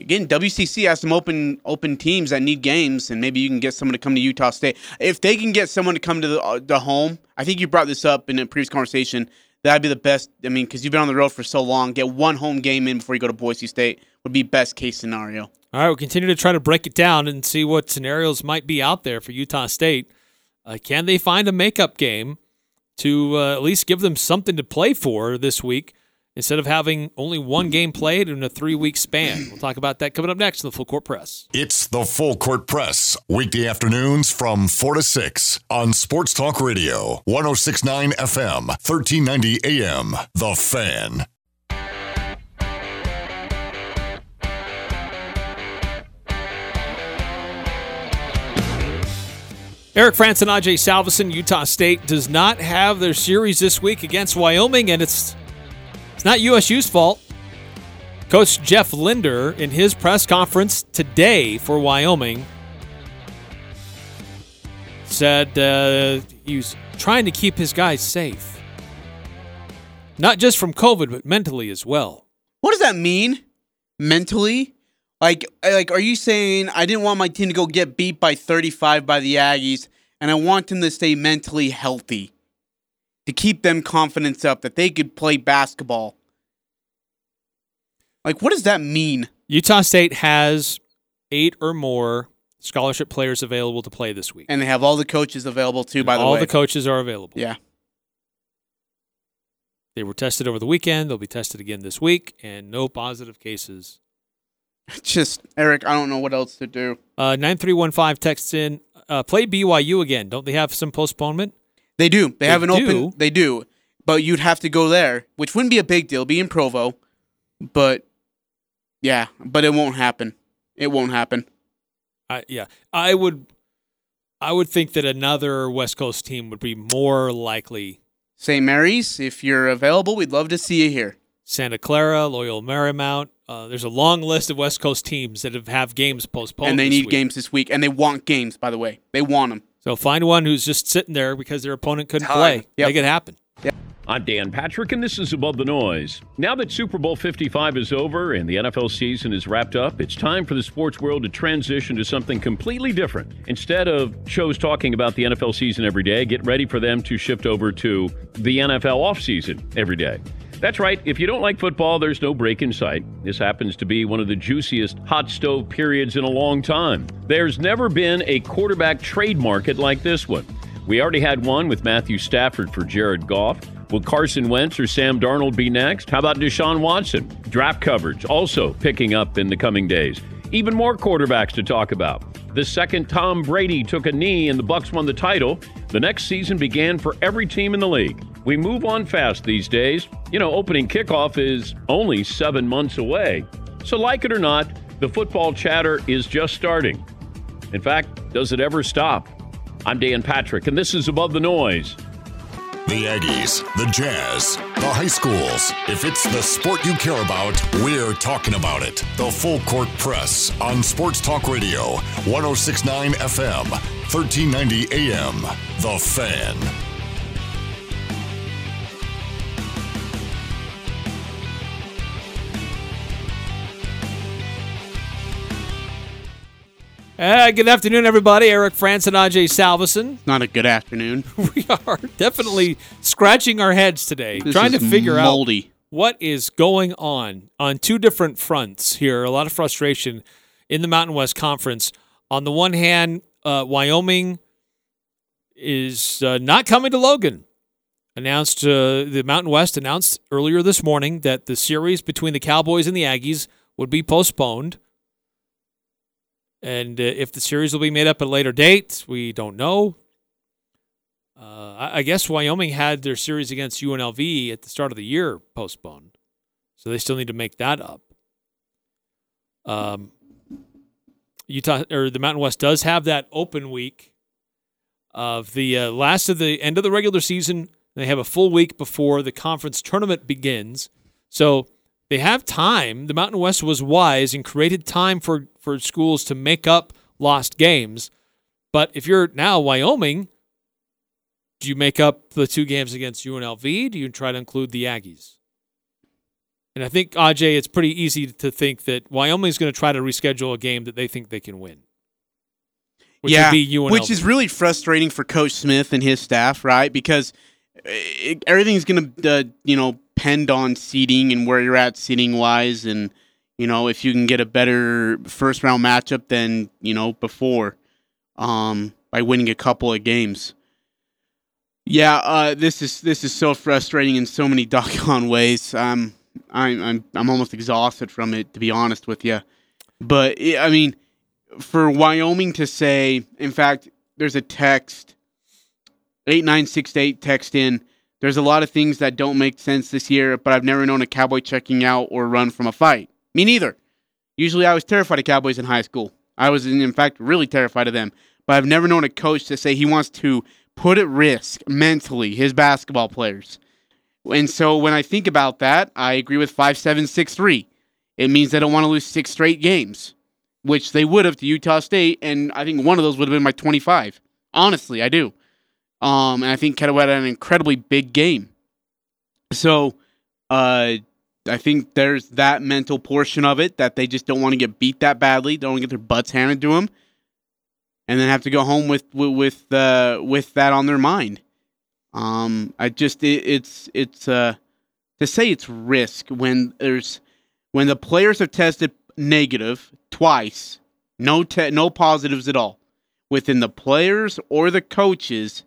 again WCC has some open open teams that need games, and maybe you can get someone to come to Utah State. If they can get someone to come to the, uh, the home, I think you brought this up in a previous conversation. That'd be the best. I mean, because you've been on the road for so long, get one home game in before you go to Boise State would be best case scenario. All right, we'll continue to try to break it down and see what scenarios might be out there for Utah State. Uh, can they find a makeup game to uh, at least give them something to play for this week instead of having only one game played in a three week span? We'll talk about that coming up next in the Full Court Press. It's the Full Court Press, weekday afternoons from 4 to 6 on Sports Talk Radio, 1069 FM, 1390 AM. The Fan. Eric Frandsen and Ajay Salvesen, Utah State does not have their series this week against Wyoming, and it's it's not USU's fault. Coach Jeff Linder, in his press conference today for Wyoming, said uh, he was trying to keep his guys safe, not just from COVID, but mentally as well. What does that mean mentally? Like, like, are you saying I didn't want my team to go get beat by 35 by the Aggies, and I want them to stay mentally healthy to keep them confidence up that they could play basketball? Like, what does that mean? Utah State has eight or more scholarship players available to play this week. And they have all the coaches available too. By the All way, All the coaches are available. yeah, They were tested over the weekend. They'll be tested again this week, and no positive cases. just Eric. I don't know what else to do. Uh, 9315 texts in, uh, play BYU again. Don't they have some postponement? They do. They, They have an do? open. They do, but you'd have to go there, which wouldn't be a big deal. Be in Provo, but yeah, but it won't happen. It won't happen. I, yeah, I would. I would think that another West Coast team would be more likely. St. Mary's, if you're available, we'd love to see you here. Santa Clara, Loyola Marymount. Uh, there's a long list of West Coast teams that have, have games postponed. and they need week. games this week, and they want games. By the way, they want them. So find one who's just sitting there because their opponent couldn't Time. play. Yep. Make it happen. I'm Dan Patrick, and this is Above the Noise. Now that Super Bowl 55 is over and the NFL season is wrapped up, it's time for the sports world to transition to something completely different. Instead of shows talking about the NFL season every day, get ready for them to shift over to the NFL offseason every day. That's right, if you don't like football, there's no break in sight. This happens to be one of the juiciest hot stove periods in a long time. There's never been a quarterback trade market like this one. We already had one with Matthew Stafford for Jared Goff. Will Carson Wentz or Sam Darnold be next? How about Deshaun Watson? Draft coverage also picking up in the coming days. Even more quarterbacks to talk about. The second Tom Brady took a knee and the Bucs won the title, the next season began for every team in the league. We move on fast these days. You know, opening kickoff is only 7 months away. So like it or not, the football chatter is just starting. In fact, does it ever stop? I'm Dan Patrick, and this is Above the Noise. The Aggies, the Jazz, the high schools. If it's the sport you care about, we're talking about it. The Full Court Press on Sports Talk Radio, 1069 FM, 1390 AM. The Fan. Uh, good afternoon, everybody. Eric Frandsen and Ajay Salvesen. Not a good afternoon. We are definitely scratching our heads today, This trying to is figure out what is going on on two different fronts here. A lot of frustration in the Mountain West Conference. On the one hand, uh, Wyoming is uh, not coming to Logan. Announced uh, the Mountain West announced earlier this morning that the series between the Cowboys and the Aggies would be postponed. And uh, if the series will be made up at a later date, we don't know. Uh, I, guess Wyoming had their series against UNLV at the start of the year postponed, so they still need to make that up. Um, Utah or the Mountain West does have that open week of the uh, last of the end of the regular season. They have a full week before the conference tournament begins, so they have time. The Mountain West was wise and created time for for schools to make up lost games. But if you're now Wyoming, do you make up the two games against UNLV? Do you try to include the Aggies? And I think, Aj, it's pretty easy to think that Wyoming's going to try to reschedule a game that they think they can win. Which yeah, would be UNLV. which is really frustrating for Coach Smith and his staff, right? Because it, everything's going to, uh, you know, depend on seeding and where you're at seeding wise, and you know if you can get a better first round matchup than you know before, um, by winning a couple of games. Yeah, uh, this is this is so frustrating in so many doggone ways. Um, I'm I'm I'm almost exhausted from it, to be honest with you. But I mean, for Wyoming to say, in fact, there's a text eight nine six eight text in. There's a lot of things that don't make sense this year, but I've never known a cowboy checking out or run from a fight. Me neither. Usually, I was terrified of cowboys in high school. I was, in fact, really terrified of them. But I've never known a coach to say he wants to put at risk mentally his basketball players. And so when I think about that, I agree with 5763. It means they don't want to lose six straight games, which they would have to Utah State. And I think one of those would have been my 25. Honestly, I do. Um, and I think Kettle had an incredibly big game. So uh, I think there's that mental portion of it that they just don't want to get beat that badly. Don't want to get their butts handed to them, and then have to go home with with uh, with that on their mind. Um, I just it, it's it's uh, to say it's risk when there's when the players have tested negative twice, no te- no positives at all within the players or the coaches.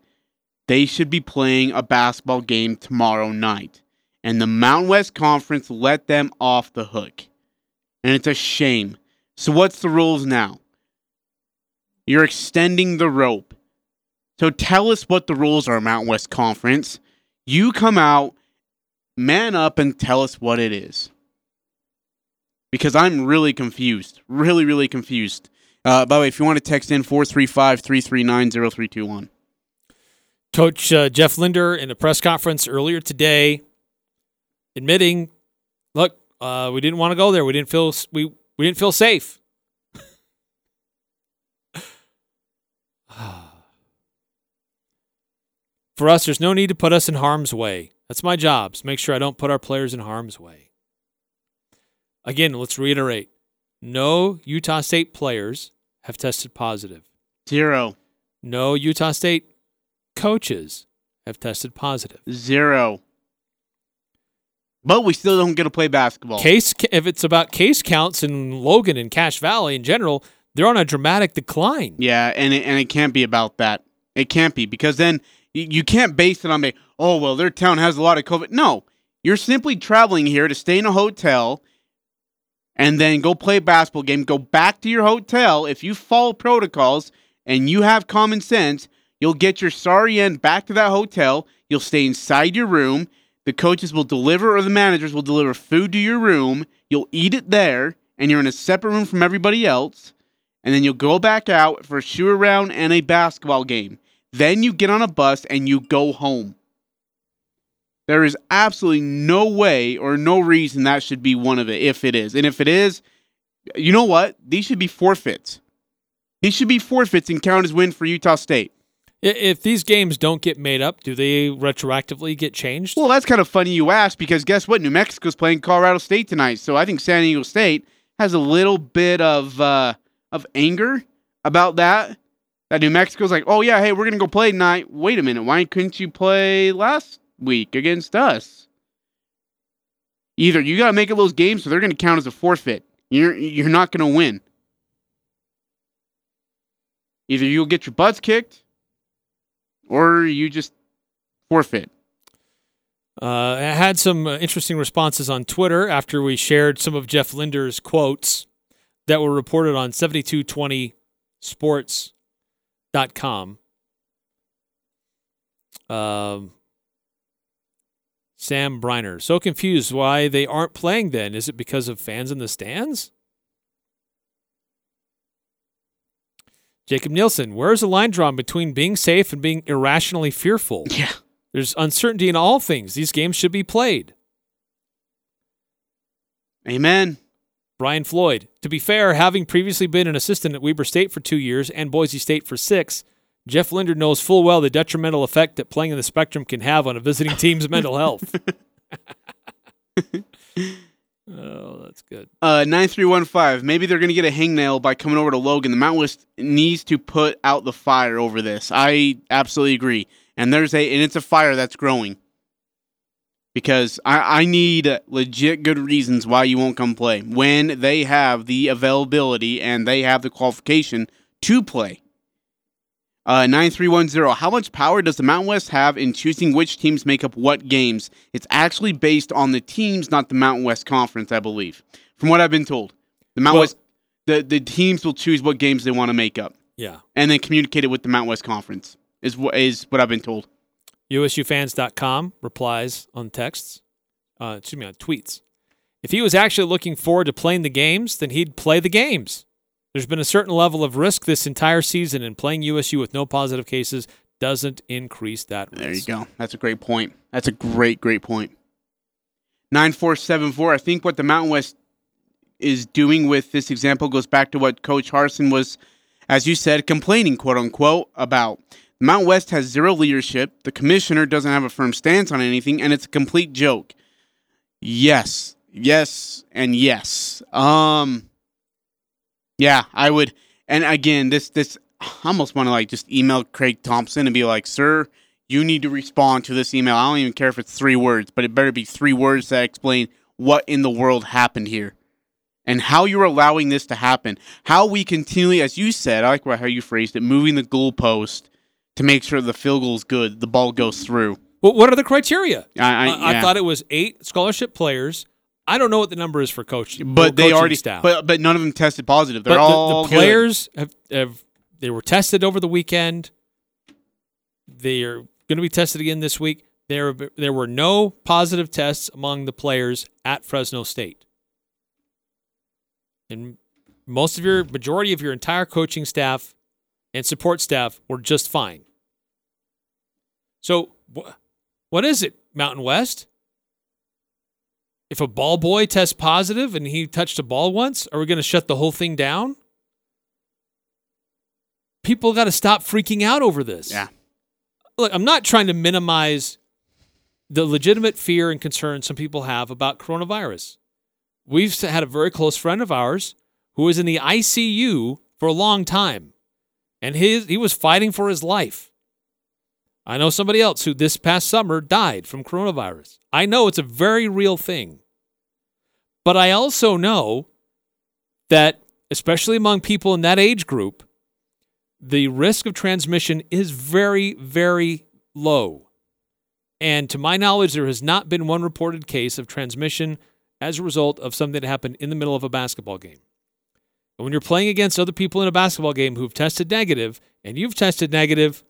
They should be playing a basketball game tomorrow night and the Mountain West Conference let them off the hook. And it's a shame. So, what's the rules now? You're extending the rope. So, tell us what the rules are, Mountain West Conference. You come out, man up, and tell us what it is. Because I'm really confused. Really, really confused. Uh, by the way, if you want to text in 435 339 0321. Coach uh, Jeff Linder in a press conference earlier today admitting, look, uh, we didn't want to go there. We didn't feel we we didn't feel safe. For us, there's no need to put us in harm's way. That's my job. So make sure I don't put our players in harm's way. Again, let's reiterate: no Utah State players have tested positive. Zero. No Utah State coaches have tested positive. Zero. But we still don't get to play basketball. Case if it's about case counts in Logan and Cache Valley in general, they're on a dramatic decline. Yeah, and it, and it can't be about that. It can't be because then you, you can't base it on a oh well their town has a lot of COVID. No, you're simply traveling here to stay in a hotel and then go play a basketball game. Go back to your hotel if you follow protocols and you have common sense. You'll get your sorry end back to that hotel. You'll stay inside your room the coaches will deliver or the managers will deliver food to your room. You'll eat it there, and you're in a separate room from everybody else. And then you'll go back out for a shoe around and a basketball game. Then you get on a bus and you go home. There is absolutely no way or no reason that should be one of it, if it is. And if it is, you know what? These should be forfeits. These should be forfeits and count as win for Utah State. If these games don't get made up, do they retroactively get changed? Well, that's kind of funny you ask because guess what? New Mexico's playing Colorado State tonight, so I think San Diego State has a little bit of uh, of anger about that. That New Mexico's like, oh yeah, hey, we're gonna go play tonight. Wait a minute, why couldn't you play last week against us? Either you gotta make it those games, so they're gonna count as a forfeit. You're you're not gonna win. Either you'll get your butts kicked or you just forfeit. Uh, I had some uh, interesting responses on Twitter after we shared some of Jeff Linder's quotes that were reported on 7220sports.com. Um, Sam Briner. So confused why they aren't playing then. Is it because of fans in the stands? Jacob Nielsen, where's the line drawn between being safe and being irrationally fearful? Yeah. There's uncertainty in all things. These games should be played. Amen. Brian Floyd. To be fair, having previously been an assistant at Weber State for two years and Boise State for six, Jeff Linder knows full well the detrimental effect that playing in the spectrum can have on a visiting team's mental health. oh, that's good. Uh, 9315. Maybe they're going to get a hangnail by coming over to Logan. The Mountain West needs to put out the fire over this. I absolutely agree. And there's a and it's a fire that's growing. Because I, I need legit good reasons why you won't come play when they have the availability and they have the qualification to play. Uh, 9310. How much power does the Mountain West have in choosing which teams make up what games? It's actually based on the teams, not the Mountain West Conference, I believe. From what I've been told. The Mountain Well- West the, the teams will choose what games they want to make up Yeah. and then communicate it with the Mountain West Conference. Is what is what I've been told. USUfans.com replies on texts, uh, excuse me, on tweets. If he was actually looking forward to playing the games, then he'd play the games. There's been a certain level of risk this entire season, and playing USU with no positive cases doesn't increase that risk. There you go. That's a great point. That's a great, great point. 9474. I think what the Mountain West is doing with this example goes back to what Coach Hutson was, as you said, complaining, quote unquote, about. The Mountain West has zero leadership. The commissioner doesn't have a firm stance on anything, and it's a complete joke. Yes, yes, and yes. Um, yeah, I would. And again, this this I almost want to like just email Craig Thompson and be like, "Sir, you need to respond to this email. I don't even care if it's three words, but it better be three words that explain what in the world happened here." And how you're allowing this to happen. How we continually, as you said, I like how you phrased it, moving the goalpost to make sure the field goal is good, the ball goes through. Well, what are the criteria? I, I, I, yeah. thought it was eight scholarship players. I don't know what the number is for coach, but they already, staff. but but none of them tested positive. They're But the- all the, good. players have, have they were tested over the weekend. They are going to be tested again this week. There there were no positive tests among the players at Fresno State. And most of your majority of your entire coaching staff and support staff were just fine. So wh- what is it, Mountain West? If a ball boy tests positive and he touched a ball once, are we going to shut the whole thing down? People got to stop freaking out over this. Yeah. Look, I'm not trying to minimize the legitimate fear and concern some people have about coronavirus. We've had a very close friend of ours who was in the ICU for a long time, and his, he was fighting for his life. I know somebody else who this past summer died from coronavirus. I know it's a very real thing. But I also know that, especially among people in that age group, the risk of transmission is very, very low. And to my knowledge, there has not been one reported case of transmission as a result of something that happened in the middle of a basketball game. And when you're playing against other people in a basketball game who've tested negative and you've tested negative,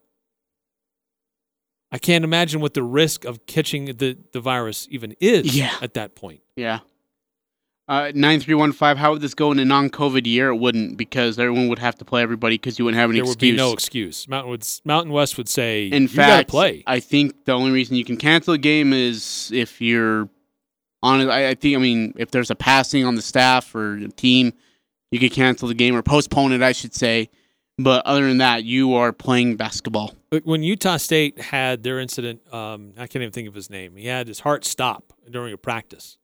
I can't imagine what the risk of catching the, the virus even is Yeah. at that point. Yeah. Uh, 9315, how would this go in a non COVID year? It wouldn't because everyone would have to play everybody because you wouldn't have an there excuse. would be no excuse. Mountain, would, Mountain West would say, In you fact, play. I think the only reason you can cancel a game is if you're on it. I, I think, I mean, if there's a passing on the staff or the team, you could cancel the game or postpone it, I should say. But other than that, you are playing basketball. When Utah State had their incident, um, I can't even think of his name. He had his heart stop during a practice.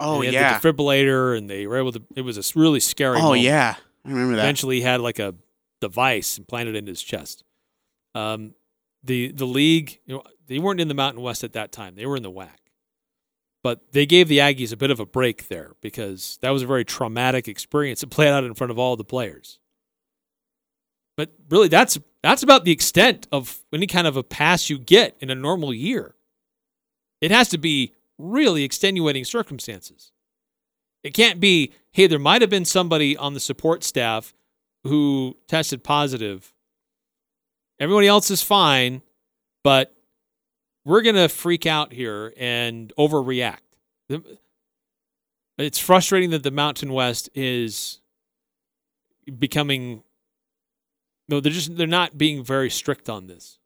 Oh, he yeah. the defibrillator, and they were able to. It was a really scary. Oh, moment. yeah. I remember that. Eventually, he had like a device implanted into his chest. Um, the the league, you know, they weren't in the Mountain West at that time. They were in the WAC, but they gave the Aggies a bit of a break there because that was a very traumatic experience. It played out in front of all the players. But really, that's that's about the extent of any kind of a pass you get in a normal year. It has to be really extenuating circumstances. It can't be, hey, there might have been somebody on the support staff who tested positive. Everybody else is fine, but we're going to freak out here and overreact. It's frustrating that the Mountain West is becoming no, they're just they're not being very strict on this.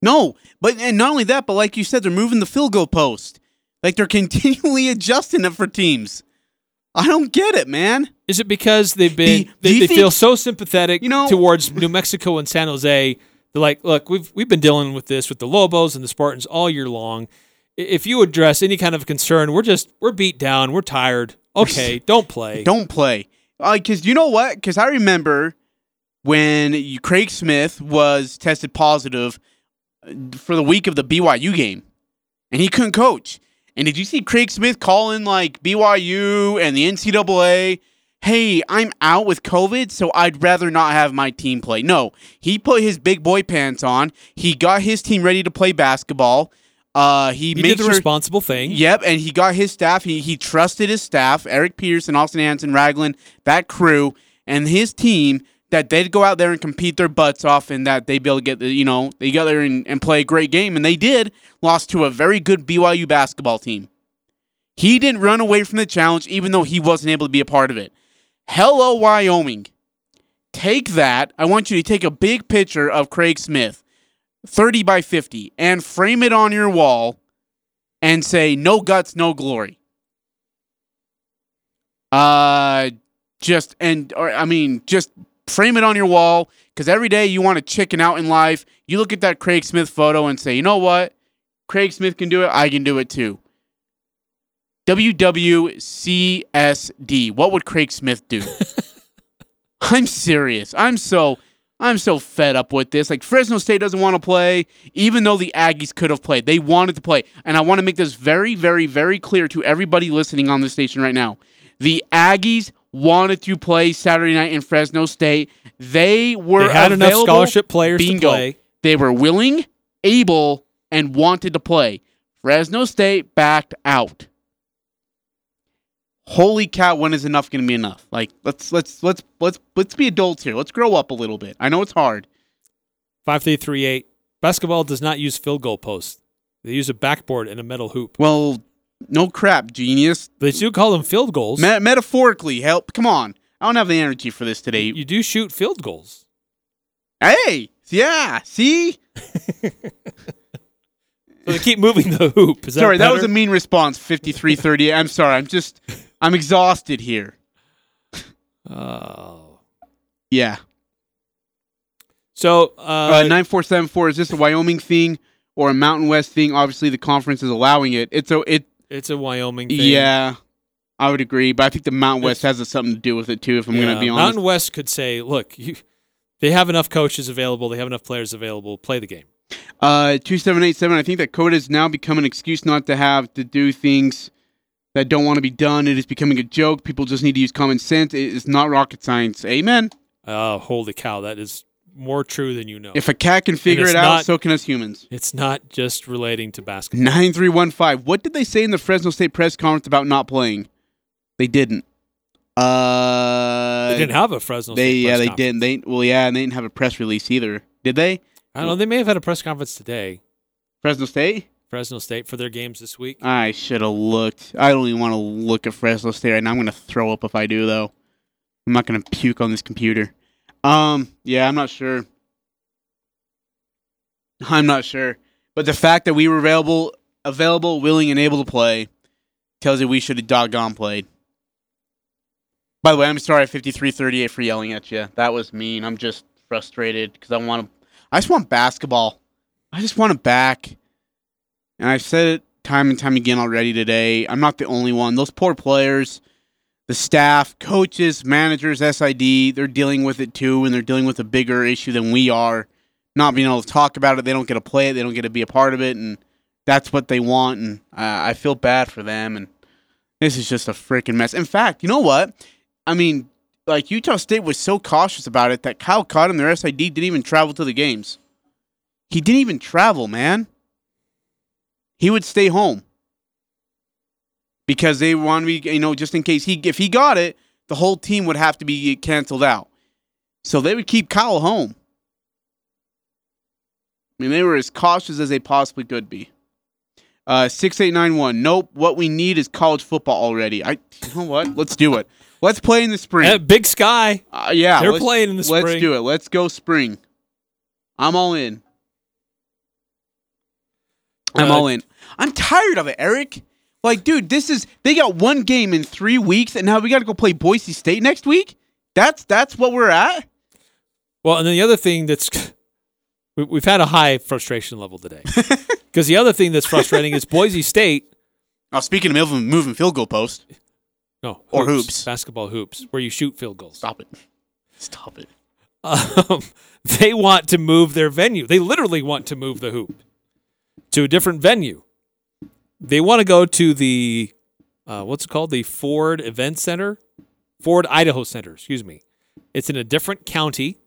No, but and not only that, but like you said, they're moving the field goal post. Like they're continually adjusting it for teams. I don't get it, man. Is it because they've been Do- do they, you they think- feel so sympathetic You know- towards New Mexico and San Jose? They're like, look, we've we've been dealing with this with the Lobos and the Spartans all year long. If you address any kind of concern, we're just we're beat down, we're tired. Okay, don't play. Don't play. Because you know what? Because I remember when you, Craig Smith was tested positive uh, for the week of the BYU game, and he couldn't coach. And did you see Craig Smith calling like BYU and the NCAA? Hey, I'm out with COVID, so I'd rather not have my team play. No, he put his big boy pants on. He got his team ready to play basketball. Uh, he, he made did the sure responsible thing. Yep, and he got his staff. He he trusted his staff, Eric and Austin Hanson, Ragland, that crew, and his team that they'd go out there and compete their butts off, and that they'd be able to get the you know they go there and, and play a great game, and they did. Lost to a very good BYU basketball team. He didn't run away from the challenge, even though he wasn't able to be a part of it. Hello, Wyoming. Take that. I want you to take a big picture of Craig Smith, 30 by 50, and frame it on your wall and say no guts, no glory. Uh just and or I mean just frame it on your wall cuz every day you want to chicken out in life. You look at that Craig Smith photo and say, "You know what? Craig Smith can do it. I can do it too." WWCSD. What would Craig Smith do? I'm serious. I'm so I'm so fed up with this. Like Fresno State doesn't want to play, even though the Aggies could have played. They wanted to play. And I want to make this very, very, very clear to everybody listening on the station right now. The Aggies wanted to play Saturday night in Fresno State. They were They had enough scholarship players to play. They were willing, able, and wanted to play. Fresno State backed out. Holy cow, when is enough going to be enough? Like let's let's let's let's let's be adults here. Let's grow up a little bit. I know it's hard. Five three three eight. Basketball does not use field goal posts. They use a backboard and a metal hoop. Well, no crap, genius. They do call them field goals. Me- metaphorically, help. Come on. I don't have the energy for this today. you do shoot field goals. Hey, yeah, see? So they keep moving the hoop. That sorry, that was a mean response. 5330. I'm sorry. I'm just I'm exhausted here. Oh. Yeah. So Uh, uh, 9474 is this a Wyoming thing or a Mountain West thing? Obviously the conference is allowing it. It's a it it's a Wyoming thing. yeah. I would agree, but I think the Mountain West has something to do with it too if I'm going to be honest. Mountain West could say, look, you, they have enough coaches available. They have enough players available. Play the game. Uh, two seven eight seven. I think that COVID has now become an excuse not to have to do things that don't want to be done. It is becoming a joke. People just need to use common sense. It is not rocket science. Amen. Oh, holy cow. That is more true than you know. If a cat can figure it out, not- so can us humans. it's not just relating to basketball. Nine three one five. What did they say in the Fresno State press conference about not playing? They didn't. Uh, They didn't have a Fresno They State yeah press they conference. didn't. They well yeah, and they didn't have a press release either. Did they? I don't know. They may have had a press conference today, Fresno State. Fresno State, for their games this week. I should have looked. I don't even want to look at Fresno State right now. I'm going to throw up if I do, though. I'm not going to puke on this computer. Um, yeah, I'm not sure. I'm not sure, but the fact that we were available, available, willing, and able to play tells you we should have doggone played. By the way, I'm sorry, 5338 for yelling at you. That was mean. I'm just frustrated because I want to. I just want basketball. I just want it back. And I've said it time and time again already today. I'm not the only one. Those poor players, the staff, coaches, managers, SID, they're dealing with it too, and they're dealing with a bigger issue than we are. Not being able to talk about it, they don't get to play it, they don't get to be a part of it, and that's what they want. And I I feel bad for them. And this is just a freaking mess. In fact, you know what? I mean, like Utah State was so cautious about it that Kyle Cotton, their SID, didn't even travel to the games. He didn't even travel, man he would stay home because they want to be, you know, just in case he, if he got it, the whole team would have to be canceled out. So they would keep Kyle home. I mean, they were as cautious as they possibly could be. Uh, six eight nine one. Nope. What we need is college football already. I. You know what? Let's do it. Let's play in the spring. Eh, Big Sky. Uh, yeah, They're playing in the spring. Let's do it. Let's go spring. I'm all in. I'm Uh, all in. I'm tired of it, Eric. Like, dude, this is they got one game in three weeks, and now we got to go play Boise State next week. That's that's what we're at. Well, and then the other thing that's we- we've had a high frustration level today because the other thing that's frustrating is Boise State. Now, speaking of moving, moving field goal post, No, Or hoops. basketball hoops, where you shoot field goals. stop it, stop it. um, they want to move their venue. They literally want to move the hoop to a different venue. They want to go to the uh, what's it called? The Ford Event Center, Ford Idaho Center. Excuse me. It's in a different county.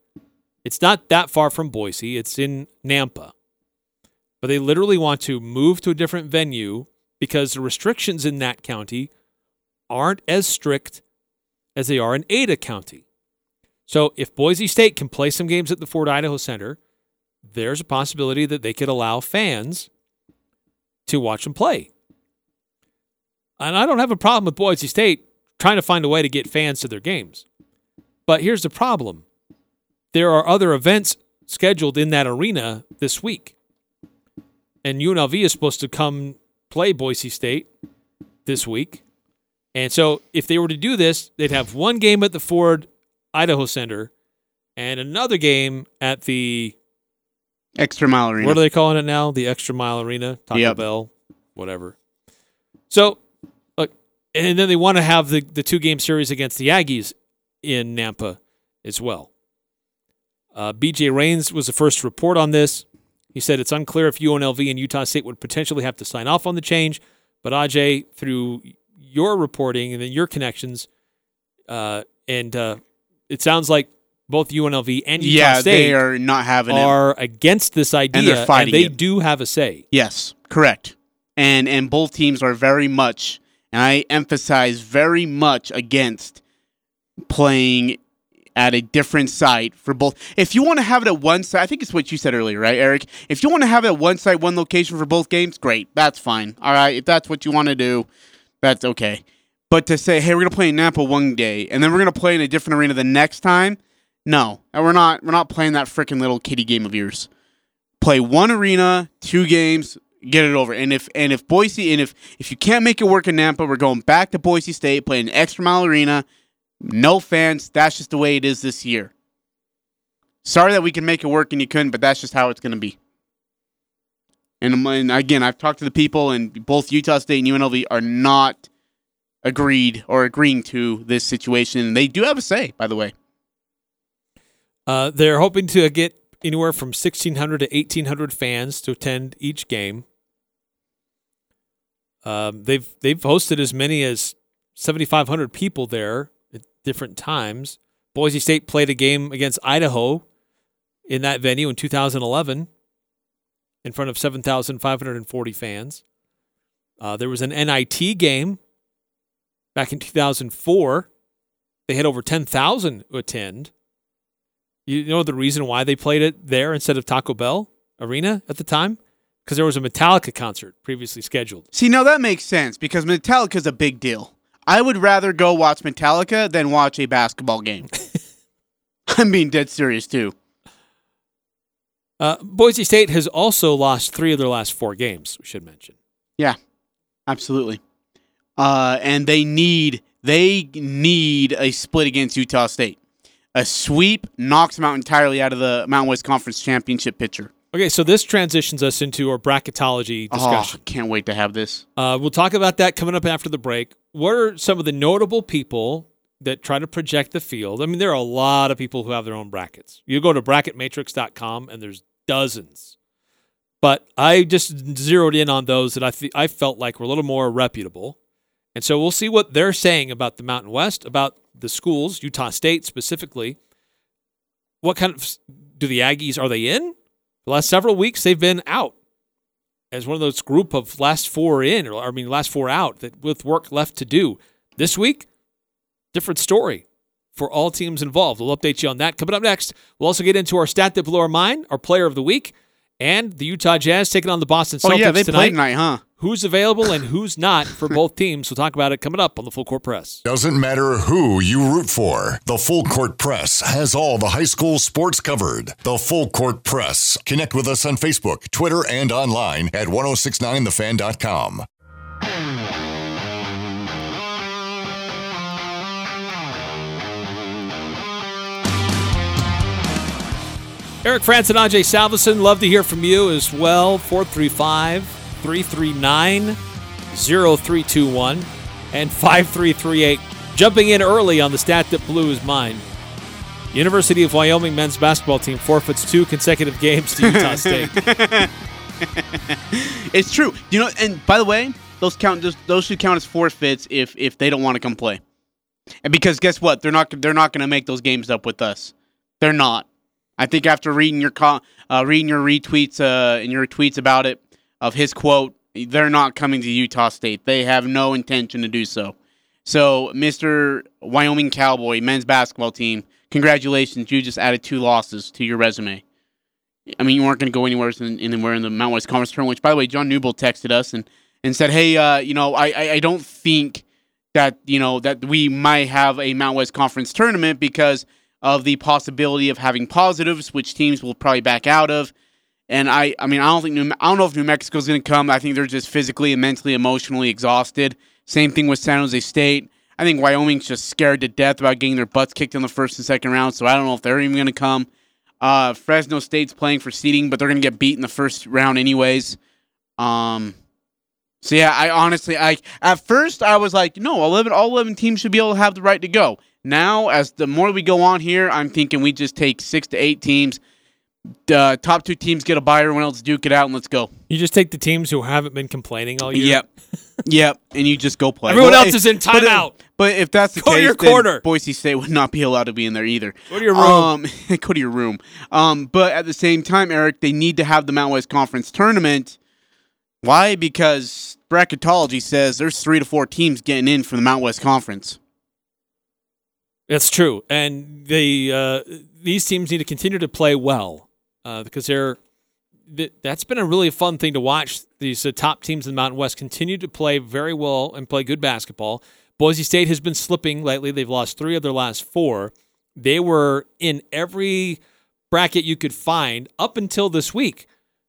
It's not that far from Boise. It's in Nampa. But they literally want to move to a different venue because the restrictions in that county aren't as strict as they are in Ada County. So if Boise State can play some games at the Ford Idaho Center, there's a possibility that they could allow fans to watch them play. And I don't have a problem with Boise State trying to find a way to get fans to their games. But here's the problem there are other events scheduled in that arena this week. And UNLV is supposed to come play Boise State this week. And so if they were to do this, they'd have one game at the Ford Idaho Center and another game at the Extra mile arena. what are they calling it now? The Extra Mile Arena, Taco Yep. Bell, whatever. So, look, and then they want to have the, the two game series against the Aggies in Nampa as well. Uh, BJ Rains was the first to report on this. He said it's unclear if UNLV and Utah State would potentially have to sign off on the change, but Ajay, through your reporting and then your connections, uh, and uh, it sounds like both UNLV and Utah yeah, State they are not having it. are against this idea, they're fighting they it. do have a say. Yes, correct. And and both teams are very much, and I emphasize very much against playing at a different site for both. If you want to have it at one site, I think it's what you said earlier, right, Eric? If you want to have it at one site, one location for both games, great. That's fine. All right, if that's what you want to do, that's okay. But to say, hey, we're gonna play in Napa one day, and then we're gonna play in a different arena the next time, no, and we're not. We're not playing that freaking little kitty game of yours play one arena, two games, get it over. And if and if Boise and if if you can't make it work in Nampa, we're going back to Boise State, playing extra mile arena. No fans. That's just the way it is this year. Sorry that we can make it work and you couldn't, but that's just how it's going to be. And, and again, I've talked to the people, and both Utah State and UNLV are not agreed or agreeing to this situation. They do have a say, by the way. Uh, they're hoping to get anywhere from 1,600 to 1,800 fans to attend each game. Um, they've they've hosted as many as 7,500 people there at different times. Boise State played a game against Idaho in that venue in 2011 in front of 7,540 fans. Uh, there was an NIT game back in 2004. They had over 10,000 attend. You know the reason why they played it there instead of Taco Bell Arena at the time? Because there was a Metallica concert previously scheduled. See, now that makes sense because Metallica's a big deal. I would rather go watch Metallica than watch a basketball game. I'm being dead serious too. Uh, Boise State has also lost three of their last four games, we should mention. Yeah, absolutely. Uh, and they need they need a split against Utah State. A sweep knocks them out entirely out of the Mountain West Conference championship picture. Okay, so this transitions us into our bracketology Oh, discussion. can't wait to have this. Uh, we'll talk about that coming up after the break. What are some of the notable people that try to project the field? I mean, there are a lot of people who have their own brackets. You go to bracketmatrix.com and there's dozens. But I just zeroed in on those that I th- I felt like were a little more reputable. And so we'll see what they're saying about the Mountain West, about the schools, Utah State specifically. What kind of do the Aggies are they in? The last several weeks they've been out as one of those group of last four in, or I mean last four out, that with work left to do. This week, different story for all teams involved. We'll update you on that. Coming up next, we'll also get into our stat that blew our mind, our player of the week, and the Utah Jazz taking on the Boston Celtics oh yeah, they tonight. played tonight, huh? who's available and who's not for both teams. We'll talk about it coming up on the Full Court Press. Doesn't matter who you root for, the Full Court Press has all the high school sports covered. The Full Court Press. Connect with us on Facebook, Twitter, and online at 1069thefan.com. Eric Frandsen and Ajay Salvesen, love to hear from you as well. 435 339 0321 and 5338. Jumping in early on the stat that blew his mind. University of Wyoming men's basketball team forfeits two consecutive games to Utah State. it's true. You know, and by the way, those count those, those should count as forfeits if if they don't want to come play. And because guess what? They're not they're not going to make those games up with us. They're not. I think after reading your uh, reading your retweets uh, and your tweets about it of his quote, they're not coming to Utah State. They have no intention to do so. So, Mr. Wyoming Cowboy men's basketball team, congratulations! You just added two losses to your resume. I mean, you weren't going to go anywhere in, anywhere in the Mountain West Conference tournament. Which, by the way, John Newbold texted us and, and said, "Hey, uh, you know, I, I I don't think that you know that we might have a Mountain West Conference tournament because." of the possibility of having positives, which teams will probably back out of. And I, I mean, I don't think New, I don't know if New Mexico's going to come. I think they're just physically and mentally, emotionally exhausted. Same thing with San Jose State. I think Wyoming's just scared to death about getting their butts kicked in the first and second round. So I don't know if they're even going to come. Uh, Fresno State's playing for seeding, but they're going to get beat in the first round anyways. Um, so yeah, I honestly, I at first I was like, no, 11, all eleven teams should be able to have the right to go. Now, as the more we go on here, I'm thinking we just take six to eight teams. The top two teams get a bye, everyone else duke it out, and let's go. You just take the teams who haven't been complaining all year. Yep, yep, and you just go play. Everyone Well, else if- is in but timeout. But if that's the Go case, your then corner. Boise State would not be allowed to be in there either. Go to your room. Um, go to your room. Um, but at the same time, Eric, they need to have the Mountain West Conference tournament. Why? Because bracketology says there's three to four teams getting in from the Mountain West Conference. That's true, and they uh, these teams need to continue to play well uh, because they're th- that's been a really fun thing to watch. These uh, top teams in the Mountain West continue to play very well and play good basketball. Boise State has been slipping lately; they've lost three of their last four. They were in every bracket you could find up until this week.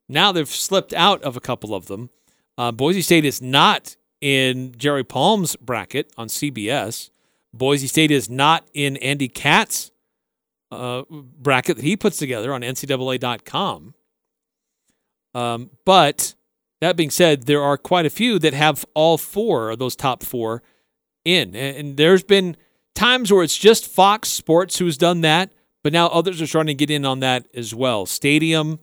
Now they've slipped out of a couple of them. Uh, Boise State is not in Jerry Palm's bracket on CBS. Boise State is not in Andy Katz' uh, bracket that he puts together on NCAA.com. Um, but that being said, there are quite a few that have all four of those top four in. And, and there's been times where it's just Fox Sports who's done that, but now others are starting to get in on that as well. Stadium,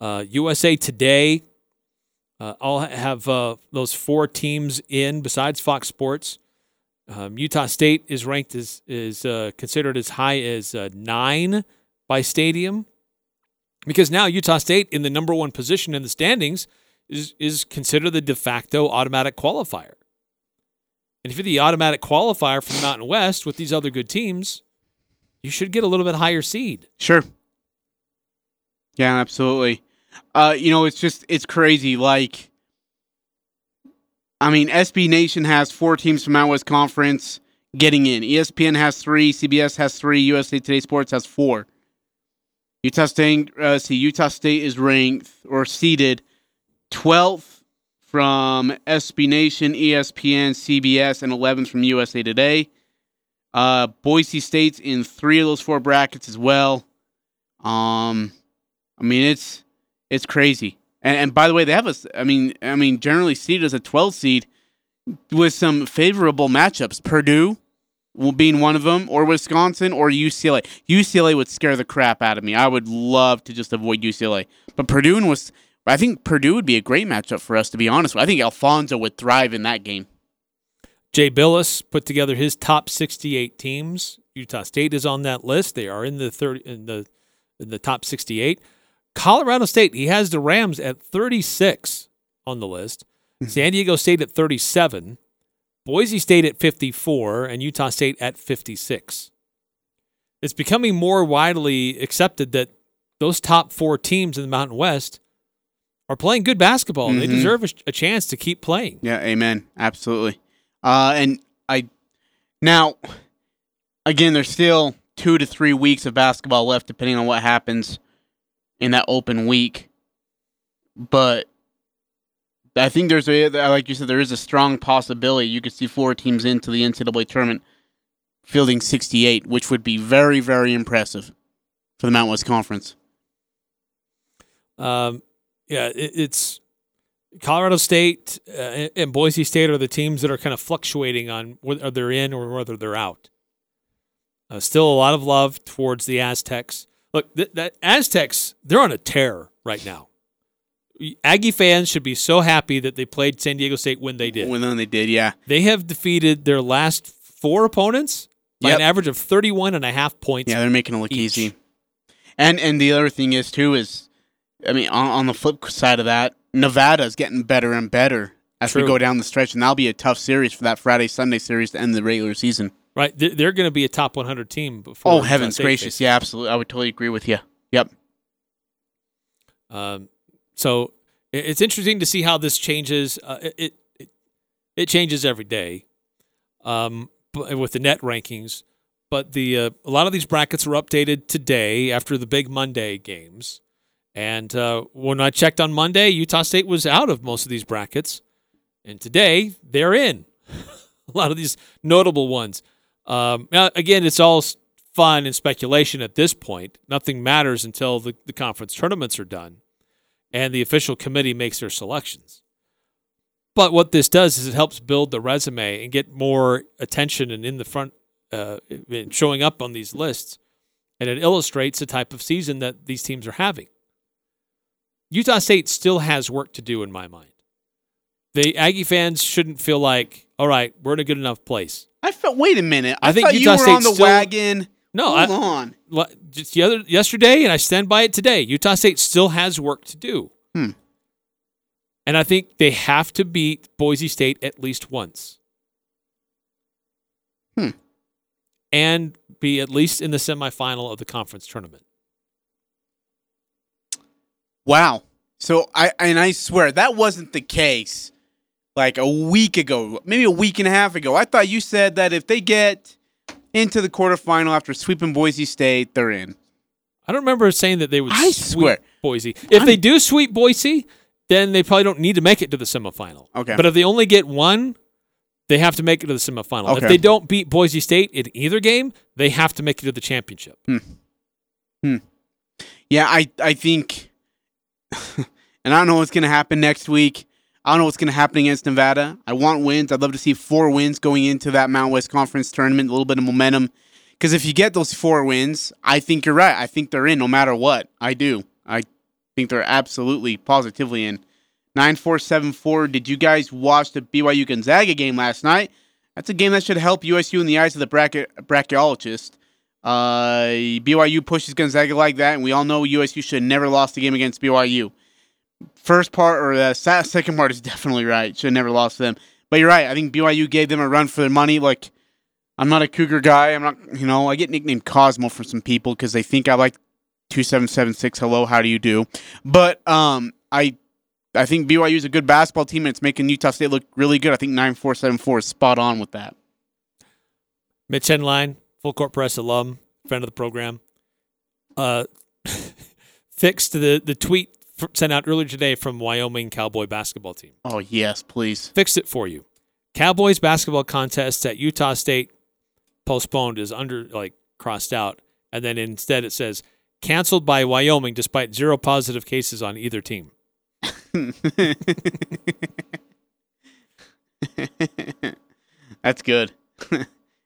uh, USA Today, uh, all have uh, those four teams in besides Fox Sports. Um, Utah State is ranked as is uh, considered as high as uh, nine by Stadium, because now Utah State in the number one position in the standings is is considered the de facto automatic qualifier. And if you're the automatic qualifier from Mountain West with these other good teams, you should get a little bit higher seed. Sure. Yeah, absolutely. Uh, you know, it's just it's crazy. Like, I mean, SB Nation has four teams from Mountain West Conference getting in. ESPN has three. CBS has three. USA Today Sports has four. Utah State. Uh, see, Utah State is ranked or seeded twelfth from SB Nation, ESPN, CBS, and eleventh from USA Today. Uh, Boise State's in three of those four brackets as well. Um, I mean it's it's crazy. And, and by the way, they have a. I mean, I mean, generally seeded as a 12 seed with some favorable matchups. Purdue being one of them, or Wisconsin, or UCLA. UCLA would scare the crap out of me. I would love to just avoid UCLA, but Purdue and was. I think Purdue would be a great matchup for us, to be honest. With. I think Alfonso would thrive in that game. Jay Bilas put together his top 68 teams. Utah State is on that list. They are in the 30 in the in the top 68. Colorado State, he has the Rams at 36 on the list. San Diego State at 37, Boise State at 54, and Utah State at 56. It's becoming more widely accepted that those top four teams in the Mountain West are playing good basketball. and They deserve a, a chance to keep playing. Yeah, amen. Absolutely. Uh, and I now again, there's still two to three weeks of basketball left, depending on what happens in that open week. But I think there's a like you said, there is a strong possibility you could see four teams into the NCAA tournament fielding 68, which would be very, very impressive for the Mountain West Conference. Um, yeah, it, it's Colorado State uh, and Boise State are the teams that are kind of fluctuating on whether they're in or whether they're out. Uh, still a lot of love towards the Aztecs. Look, th- that Aztecs, they're on a tear right now. Aggie fans should be so happy that they played San Diego State when they did. When they did, yeah. They have defeated their last four opponents by Yep. an average of 31 and a half points. Yeah, they're making it look each. easy. And and the other thing is too is, I mean, on, on the flip side of that, Nevada's getting better and better as we go down the stretch, and that'll be a tough series for that Friday Sunday series to end the regular season. Right? They're, they're going to be a top 100 team before. Oh heavens gracious! Yeah, absolutely. I would totally agree with you. Yep. Um, so it's interesting to see how this changes. Uh, it, it it changes every day, um, with the net rankings. But the uh, a lot of these brackets were updated today after the big Monday games, and uh, when I checked on Monday, Utah State was out of most of these brackets, and today they're in. a lot of these notable ones. Um, now, again, it's all fun and speculation at this point. Nothing matters until the, the conference tournaments are done and the official committee makes their selections. But what this does is it helps build the resume and get more attention and in the front, uh, in showing up on these lists. And it illustrates the type of season that these teams are having. Utah State still has work to do in my mind. The Aggie fans shouldn't feel like, all right, we're in a good enough place. I felt. Wait a minute. I, I think thought Utah you were State on the still- wagon. No, Hold I, on. Just the other yesterday, and I stand by it today. Utah State still has work to do, Hmm. and I think they have to beat Boise State at least once, Hmm. and be at least in the semifinal of the conference tournament. Wow. So I and I swear that wasn't the case like a week ago, maybe a week and a half ago. I thought you said that if they get into the quarterfinal after sweeping Boise State, they're in. I don't remember saying that they would I sweep swear. Boise. If I'm- they do sweep Boise, then they probably don't need to make it to the semifinal. Okay. But if they only get one, they have to make it to the semifinal. If they don't beat Boise State in either game, they have to make it to the championship. Hmm. Yeah, I I think and I don't know what's going to happen next week. I don't know what's going to happen against Nevada. I want wins. I'd love to see four wins going into that Mountain West Conference tournament, a little bit of momentum. Because if you get those four wins, I think you're right. I think they're in no matter what. I do. I think they're absolutely, positively in. 9474, did you guys watch the BYU Gonzaga game last night? That's a game that should help USU in the eyes of the bracket bracketologist. Uh, BYU pushes Gonzaga like that, and we all know USU should have never lost a game against BYU. First part or the second part is definitely right. Should have never lost them. But you're right. I think BYU gave them a run for their money. Like, I'm not a Cougar guy. I'm not, you know, I get nicknamed Cosmo from some people because they think I like 2776. Hello, how do you do? But um, I I think BYU is a good basketball team, and it's making Utah State look really good. I think 9474 is spot on with that. Mitch Henline, full court press alum, friend of the program, uh, fixed the the tweet f- sent out earlier today from Wyoming Cowboy basketball team. Oh, yes, please. Fixed it for you. Cowboys basketball contest at Utah State postponed is under like crossed out, and then instead it says canceled by Wyoming despite zero positive cases on either team. that's good.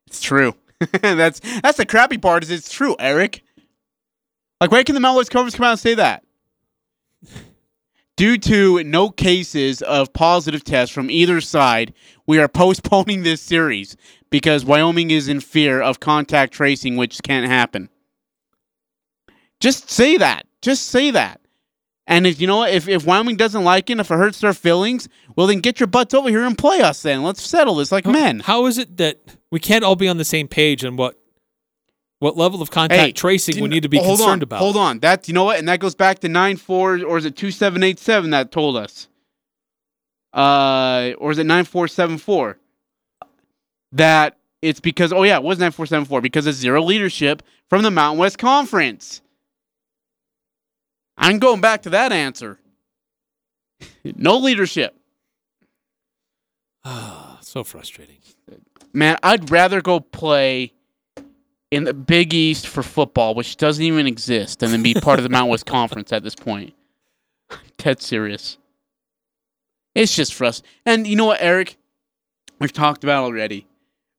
it's true. that's that's the crappy part is it's true, Eric. Like where can the West Conference come out and say that? Due to no cases of positive tests from either side, we are postponing this series because Wyoming is in fear of contact tracing, which can't happen. Just say that. Just say that. And if you know what, if, if Wyoming doesn't like it, if it hurts their feelings, well then get your butts over here and play us then. Let's settle this like men. How is it that we can't all be on the same page on what what level of contact Hey, tracing we need to be hold concerned on, about? Hold on. That you know what? And that goes back to nine four or is it two seven eight seven that told us? Uh or is it nine four seven four? That it's because oh yeah, it was nine four seven four because of zero leadership from the Mountain West Conference. I'm going back to that answer. no leadership. Ah, so frustrating. Man, I'd rather go play in the Big East for football, which doesn't even exist, and then be part of the Mountain West Conference at this point. Dead serious. It's just frustrating. And you know what, Eric? We've talked about already,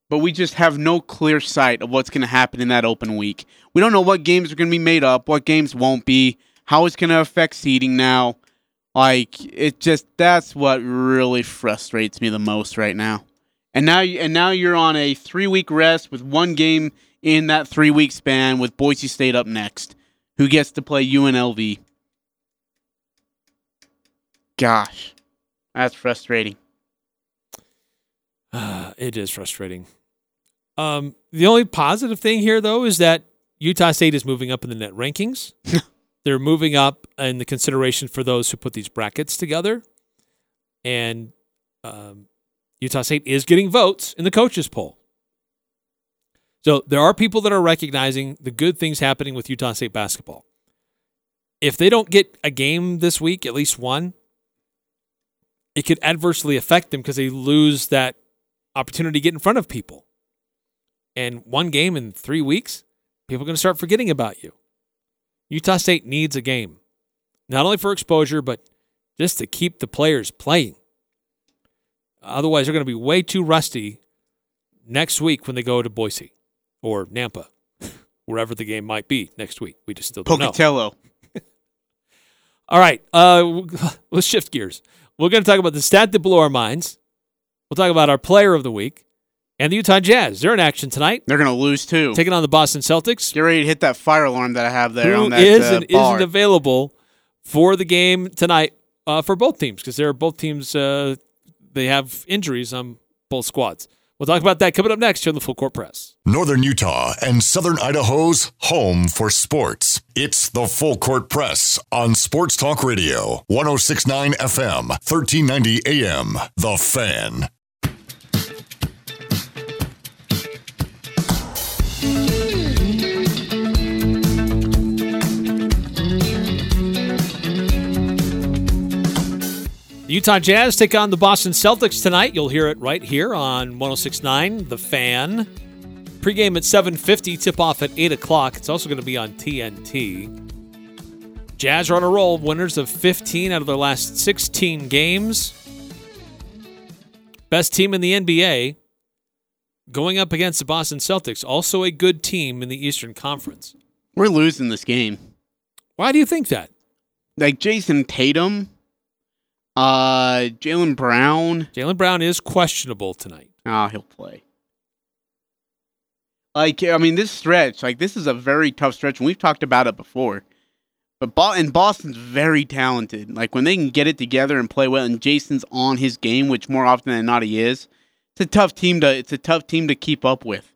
but we just have no clear sight of what's going to happen in that open week. We don't know what games are going to be made up, what games won't be, how it's going to affect seeding now. Like it just that's what really frustrates me the most right now. And now and now you're on a 3-week rest with one game in that 3-week span with Boise State up next, who gets to play UNLV. Gosh. That's frustrating. Uh, it is frustrating. Um, the only positive thing here, though, is that Utah State is moving up in the net rankings. They're moving up in the consideration for those who put these brackets together. And um, Utah State is getting votes in the coaches' poll. So there are people that are recognizing the good things happening with Utah State basketball. If they don't get a game this week, at least one, it could adversely affect them because they lose that opportunity to get in front of people. And one game in three weeks, people are going to start forgetting about you. Utah State needs a game, not only for exposure, but just to keep the players playing. Otherwise, they're going to be way too rusty next week when they go to Boise or Nampa, wherever the game might be next week. We just still don't know. Pocatello. All right, uh, let's shift gears. We're going to talk about the stat that blew our minds. We'll talk about our player of the week and the Utah Jazz. They're in action tonight, They're going to lose too. taking on the Boston Celtics. Get ready to hit that fire alarm that I have there Who on that is uh, and bar. isn't available for the game tonight uh, for both teams because they're both teams. Uh, they have injuries on both squads. We'll talk about that coming up next here on the Full Court Press. Northern Utah and Southern Idaho's home for sports. It's the Full Court Press on Sports Talk Radio, 1069 FM, 1390 AM. The Fan. The Utah Jazz take on the Boston Celtics tonight. You'll hear it right here on 106.9 The Fan. Pregame at 7.50, tip-off at 8 o'clock. It's also going to be on TNT. Jazz are on a roll, winners of 15 out of their last 16 games. Best team in the NBA going up against the Boston Celtics, also a good team in the Eastern Conference. We're losing this game. Why do you think that? Like Jayson Tatum, uh, Jaylen Brown. Jaylen Brown is questionable tonight. Oh, he'll play. Like, I mean, this stretch, like, this is a very tough stretch, and we've talked about it before. But Bo- and Boston's very talented. Like, when they can get it together and play well, and Jayson's on his game, which more often than not he is, it's a tough team to it's a tough team to keep up with.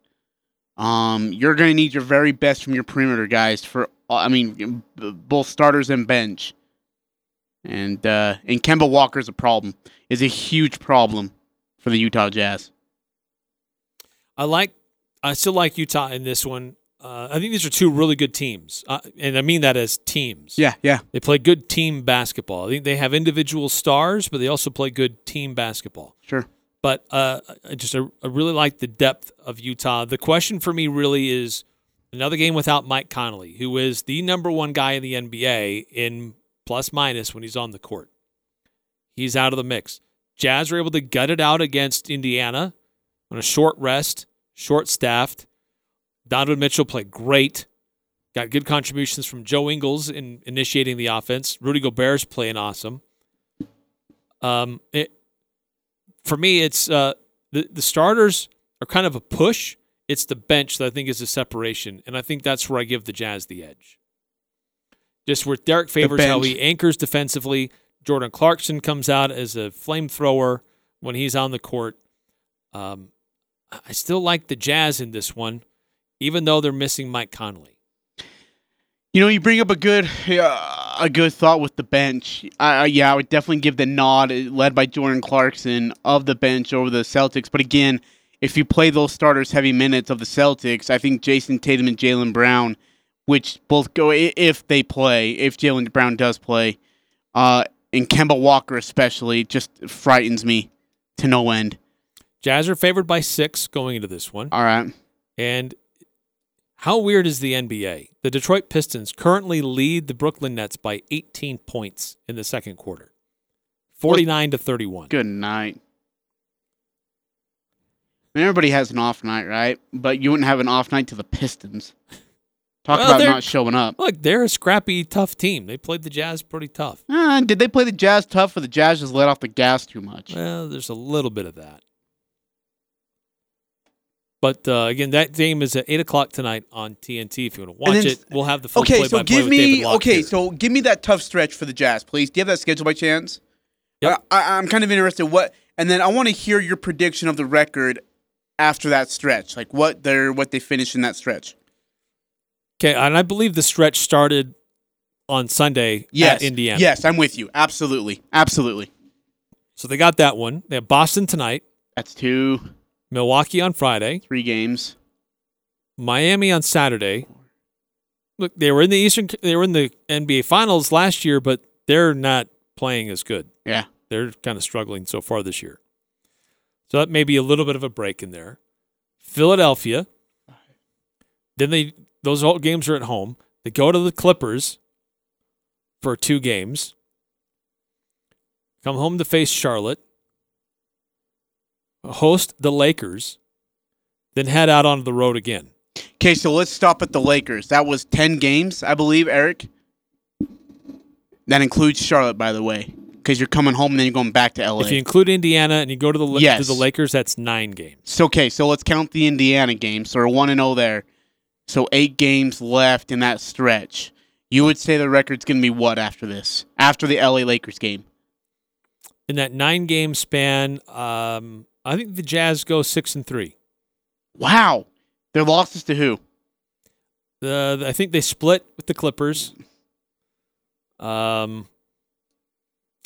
Um, you're going to need your very best from your perimeter guys for, I mean, b- both starters and bench. And uh, and Kemba Walker's a problem. Is a huge problem for the Utah Jazz. I like, I still like Utah in this one. Uh, I think these are two really good teams, uh, and I mean that as teams. Yeah, yeah. they play good team basketball. I think they have individual stars, but they also play good team basketball. Sure. But uh, I just I, I really like the depth of Utah. The question for me really is another game without Mike Conley, who is the number one guy in the NBA in plus minus when he's on the court. He's out of the mix. Jazz were able to gut it out against Indiana on a short rest, short staffed. Donovan Mitchell played great. Got good contributions from Joe Ingles in initiating the offense. Rudy Gobert's playing awesome. Um, it, for me, it's uh, the the starters are kind of a push. It's the bench that I think is a separation, and I think that's where I give the Jazz the edge. Just where Derrick Favors how he anchors defensively. Jordan Clarkson comes out as a flamethrower when he's on the court. Um, I still like the Jazz in this one, even though they're missing Mike Conley. You know, you bring up a good uh, a good thought with the bench. Uh, yeah, I would definitely give the nod, uh, led by Jordan Clarkson, of the bench over the Celtics. But again, if you play those starters heavy minutes of the Celtics, I think Jayson Tatum and Jaylen Brown, which both go if they play, if Jaylen Brown does play, uh, and Kemba Walker especially, just frightens me to no end. Jazz are favored by six going into this one. All right, And How weird is the NBA? The Detroit Pistons currently lead the Brooklyn Nets by 18 points in the second quarter. 49 to 31. Good night. I mean, everybody has an off night, right? But you wouldn't have an off night to the Pistons. Talk Well, about they're- not showing up. Look, they're a scrappy, tough team. They played the Jazz pretty tough. Uh, did they play the Jazz tough, or the Jazz just let off the gas too much? Well, there's a little bit of that. But uh, again, that game is at eight o'clock tonight on TNT. If you want to watch then- it, we'll have the full Okay, so give me okay, here. so give me that tough stretch for the Jazz, please. Do you have that schedule by chance? Yep. I, I, I'm kind of interested. What, and then I want to hear your prediction of the record after that stretch, like what they're what they finish in that stretch. Okay, and I believe the stretch started on Sunday Yes, at Indiana. Yes, I'm with you. Absolutely, absolutely. So they got that one. They have Boston tonight, That's two, Milwaukee on Friday, three games. Miami on Saturday. Look, they were in the Eastern. They were in the NBA Finals last year, but they're not playing as good. Yeah, They're kind of struggling so far this year. So that may be a little bit of a break in there. Philadelphia. Then they those all games are at home. They go to the Clippers for two games. Come home to face Charlotte. Host the Lakers. Then head out onto the road again. Okay, so let's stop at the Lakers. That was 10 games, I believe, Eric. That includes Charlotte, by the way, because you're coming home and then you're going back to LA. If you include Indiana and you go to the to Yes. the Lakers, that's nine games. so, okay, so let's count the Indiana games. So we're 1 and 0 there. So eight games left in that stretch. You would say the record's going to be what after this? After the LA Lakers game? In that nine game span, um, I think the Jazz go six and three. Wow. Their losses to who? The, I think they split with the Clippers. Um,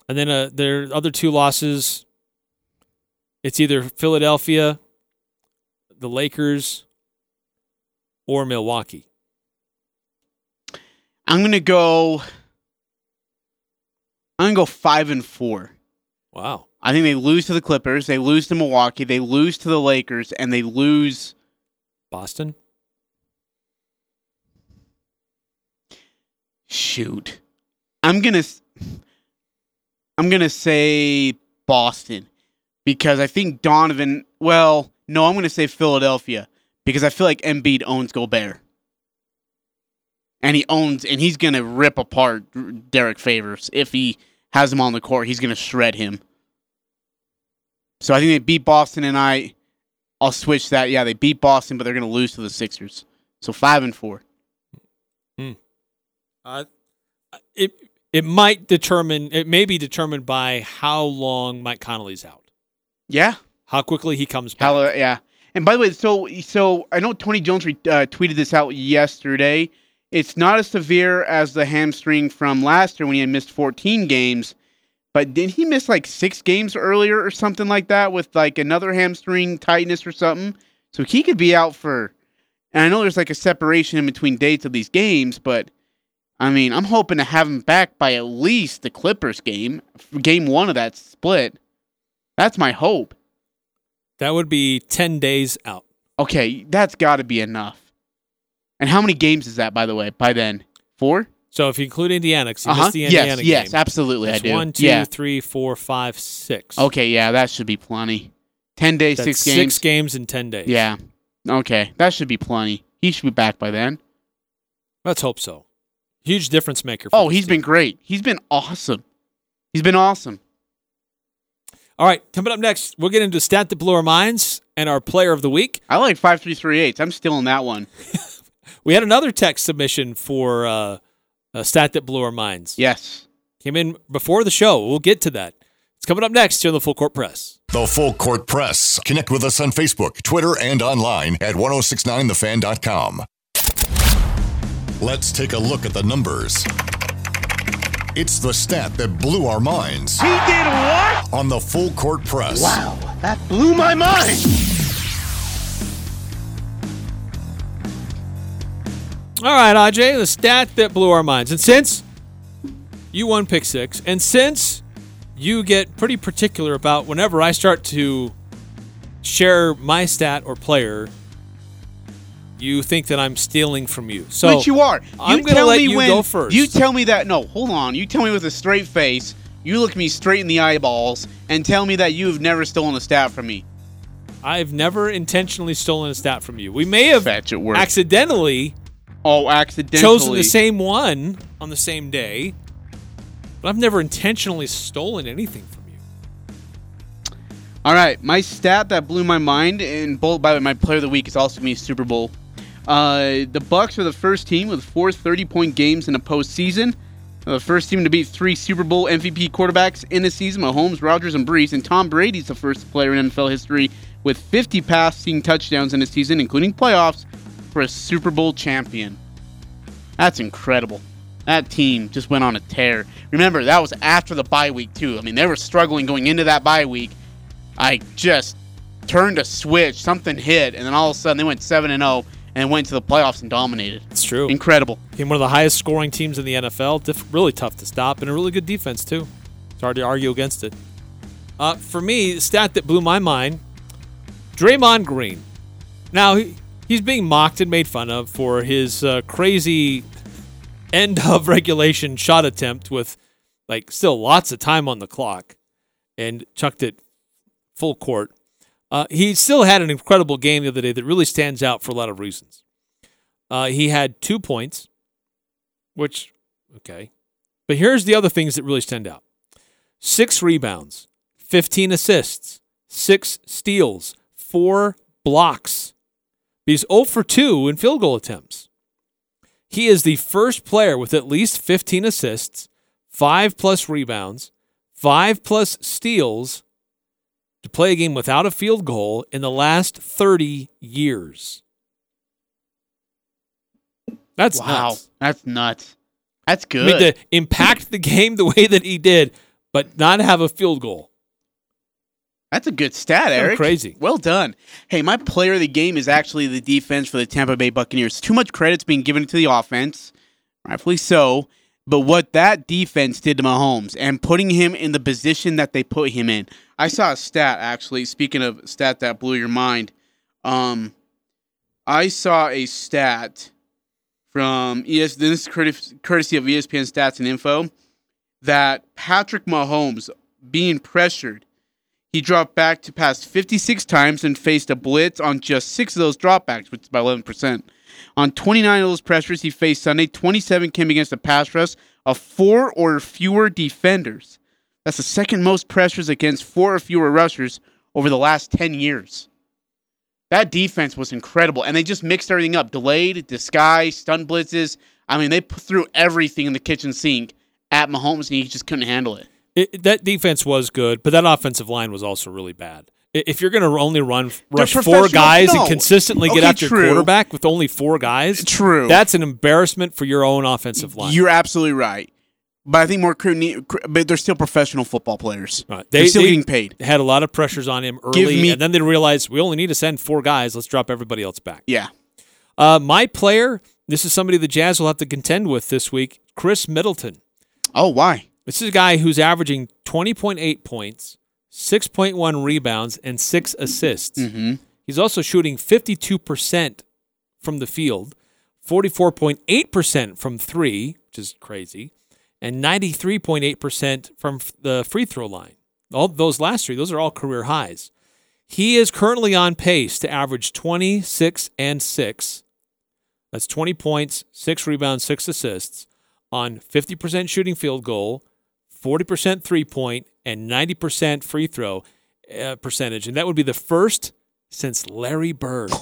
and then uh, their other two losses. It's either Philadelphia, the Lakers, or Milwaukee. I'm going to go. I'm going to go 5 and 4. Wow. I think they lose to the Clippers, they lose to Milwaukee, they lose to the Lakers, and they lose. Boston. Shoot, I'm gonna. I'm gonna say Boston because I think Donovan. Well, no, I'm gonna say Philadelphia because I feel like Embiid owns Gobert, and he owns, and he's gonna rip apart Derrick Favors if he has him on the court. He's gonna shred him. So I think they beat Boston, and I, I'll switch that. Yeah, they beat Boston, but they're gonna lose to the Sixers. So five and four. Hmm. Uh, it it might determine. It may be determined by how long Mike Conley's out. Yeah, How quickly he comes back. Hello, yeah. And by the way, so so I know Tony Jones re- uh, tweeted this out yesterday. It's not as severe as the hamstring from last year when he had missed 14 games, but did he miss like six games earlier or something like that with like another hamstring tightness or something? So he could be out for. And I know there's like a separation in between dates of these games, but I mean, I'm hoping to have him back by at least the Clippers game, game one of that split. That's my hope. That would be ten days out. Okay, that's got to be enough. And how many games is that, by the way? By then, four. So if you include Indiana, 'cause you Uh-huh. missed the Indiana Yes, game. yes, absolutely, That's I do. One, two, yeah. three, four, five, six. Okay, yeah, that should be plenty. Ten days, That's six six games. games in ten days. Yeah. Okay, that should be plenty. He should be back by then. let's hope so. Huge difference maker. For Oh, he's team. been great. He's been awesome. He's been awesome. All right, coming up next, we'll get into stat that blew our minds and our player of the week. I like five three three eight. I'm still in that one. We had another text submission for uh, a stat that blew our minds. Yes. Came in before the show. We'll get to that. It's coming up next here on the Full Court Press. The Full Court Press. Connect with us on Facebook, Twitter, and online at 1069thefan.com. Let's take a look at the numbers. It's the stat that blew our minds He did what? on the Full Court Press. Wow, that blew my mind. All right, AJ, the stat that blew our minds. And since you won pick six, and since you get pretty particular about whenever I start to share my stat or player, you think that I'm stealing from you. So but you are. You I'm gonna let you when, go first. You tell me that. No, hold on. You tell me with a straight face. You look me straight in the eyeballs and tell me that you have never stolen a stat from me. I've never intentionally stolen a stat from you. We may have accidentally oh, accidentally. chosen the same one on the same day, but I've never intentionally stolen anything from you. All right, my stat that blew my mind and by my player of the week is also me Super Bowl. Uh, the Bucs are the first team with four 30-point games in a postseason. The first team to beat three Super Bowl MVP quarterbacks in a season: Mahomes, Rodgers, and Brees. And Tom Brady's the first player in NFL history with 50 passing touchdowns in a season, including playoffs, for a Super Bowl champion. That's incredible. That team just went on a tear. Remember, that was after the bye week too. I mean, they were struggling going into that bye week. I just turned a switch, something hit, and then all of a sudden they went 7 and 0 and went to the playoffs and dominated. It's true. Incredible. Became one of the highest scoring teams in the NFL. Diff- really tough to stop, and a really good defense too. It's hard to argue against it. Uh, for me, the stat that blew my mind: Draymond Green. Now he, he's being mocked and made fun of for his uh, crazy end of regulation shot attempt with like still lots of time on the clock, and chucked it full court. Uh, he still had an incredible game the other day that really stands out for a lot of reasons. Uh, he had two points, which, okay. But here's the other things that really stand out six rebounds, 15 assists, six steals, four blocks. He's 0 for 2 in field goal attempts. He is the first player with at least 15 assists, five plus rebounds, five plus steals play a game without a field goal in the last 30 years. That's wow. nuts. That's nuts. That's I good. mean, to impact the game the way that he did, but not have a field goal. That's a good stat, Eric. crazy. Well done. Hey, my player of the game is actually the defense for the Tampa Bay Buccaneers. Too much credit's being given to the offense, rightfully so. But what that defense did to Mahomes and putting him in the position that they put him in. I saw a stat actually. Speaking of stat that blew your mind, um, I saw a stat from ES. This is courtesy of ESPN Stats and Info that Patrick Mahomes being pressured he dropped back to pass 56 times and faced a blitz on just six of those dropbacks, which is about 11%. On 29 of those pressures he faced Sunday, 27 came against a pass rush of four or fewer defenders. That's the second most pressures against four or fewer rushers over the last 10 years. That defense was incredible, and they just mixed everything up delayed, disguise, stun blitzes. I mean, they threw everything in the kitchen sink at Mahomes, and he just couldn't handle it. It, that defense was good, but that offensive line was also really bad. If you're going to only run rush four guys no. and consistently get Okay, after your true. quarterback with only four guys, True. that's an embarrassment for your own offensive line. You're absolutely right. But I think more crew need, but they're still professional football players. Right. They, are still getting paid. Had a lot of pressures on him early, me- and then they realized we only need to send four guys. Let's drop everybody else back. Yeah. Uh, my player, this is somebody the Jazz will have to contend with this week, Khris Middleton. Oh, why? This is a guy who's averaging 20.8 points, 6.1 rebounds, and six assists. Mm-hmm. He's also shooting 52% from the field, 44.8% from three, which is crazy, and 93.8% from the free throw line. All those last three, those are all career highs. He is currently on pace to average 26 and 6. That's 20 points, 6 rebounds, 6 assists on 50% shooting field goal, 40% three point, and 90% free throw uh, percentage. And that would be the first since Larry Bird.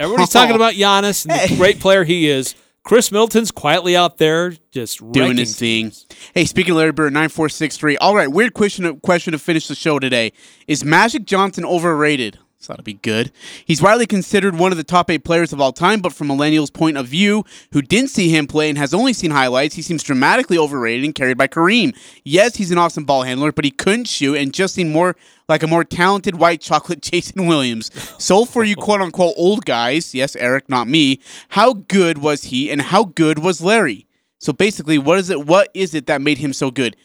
Everybody's talking about Giannis and the great player he is. Khris Middleton's quietly out there just Doing his thing. Hey, speaking of Larry Bird, 9463. All right, weird question, question to finish the show today. Is Magic Johnson overrated? Ought to be good. He's widely considered one of the top eight players of all time, but from millennials' point of view, who didn't see him play and has only seen highlights, he seems dramatically overrated and carried by Kareem. Yes, he's an awesome ball handler, but he couldn't shoot and just seemed more like a more talented white chocolate Jason Williams. So for you quote unquote old guys, yes, Eric, not me, how good was he and how good was Larry? So basically, what is it what is it that made him so good?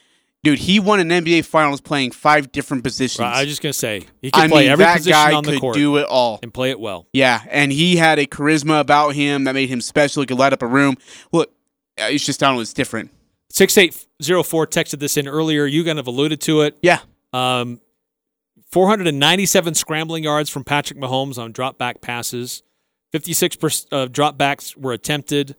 Dude, he won an NBA Finals playing five different positions. Right, I was just gonna say he can I play mean, every that position guy on the could court do it all. and play it well. Yeah, and he had a charisma about him that made him special. He could light up a room. Look, uh, it's just was different. Six eight zero four texted this in earlier. You kind of alluded to it. Yeah. Um, 497 scrambling yards from Patrick Mahomes on drop back passes. 56 per, uh, drop backs were attempted.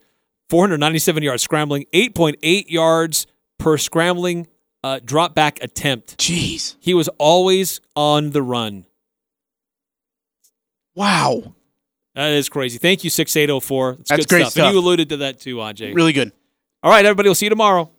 497 yards scrambling. 8.8 yards per scrambling uh, drop back attempt. Jeez. He was always on the run. Wow. That is crazy. Thank you, 6804. That's, That's good great stuff. stuff. And you alluded to that too, Aj. Really good. All right, everybody. We'll see you tomorrow.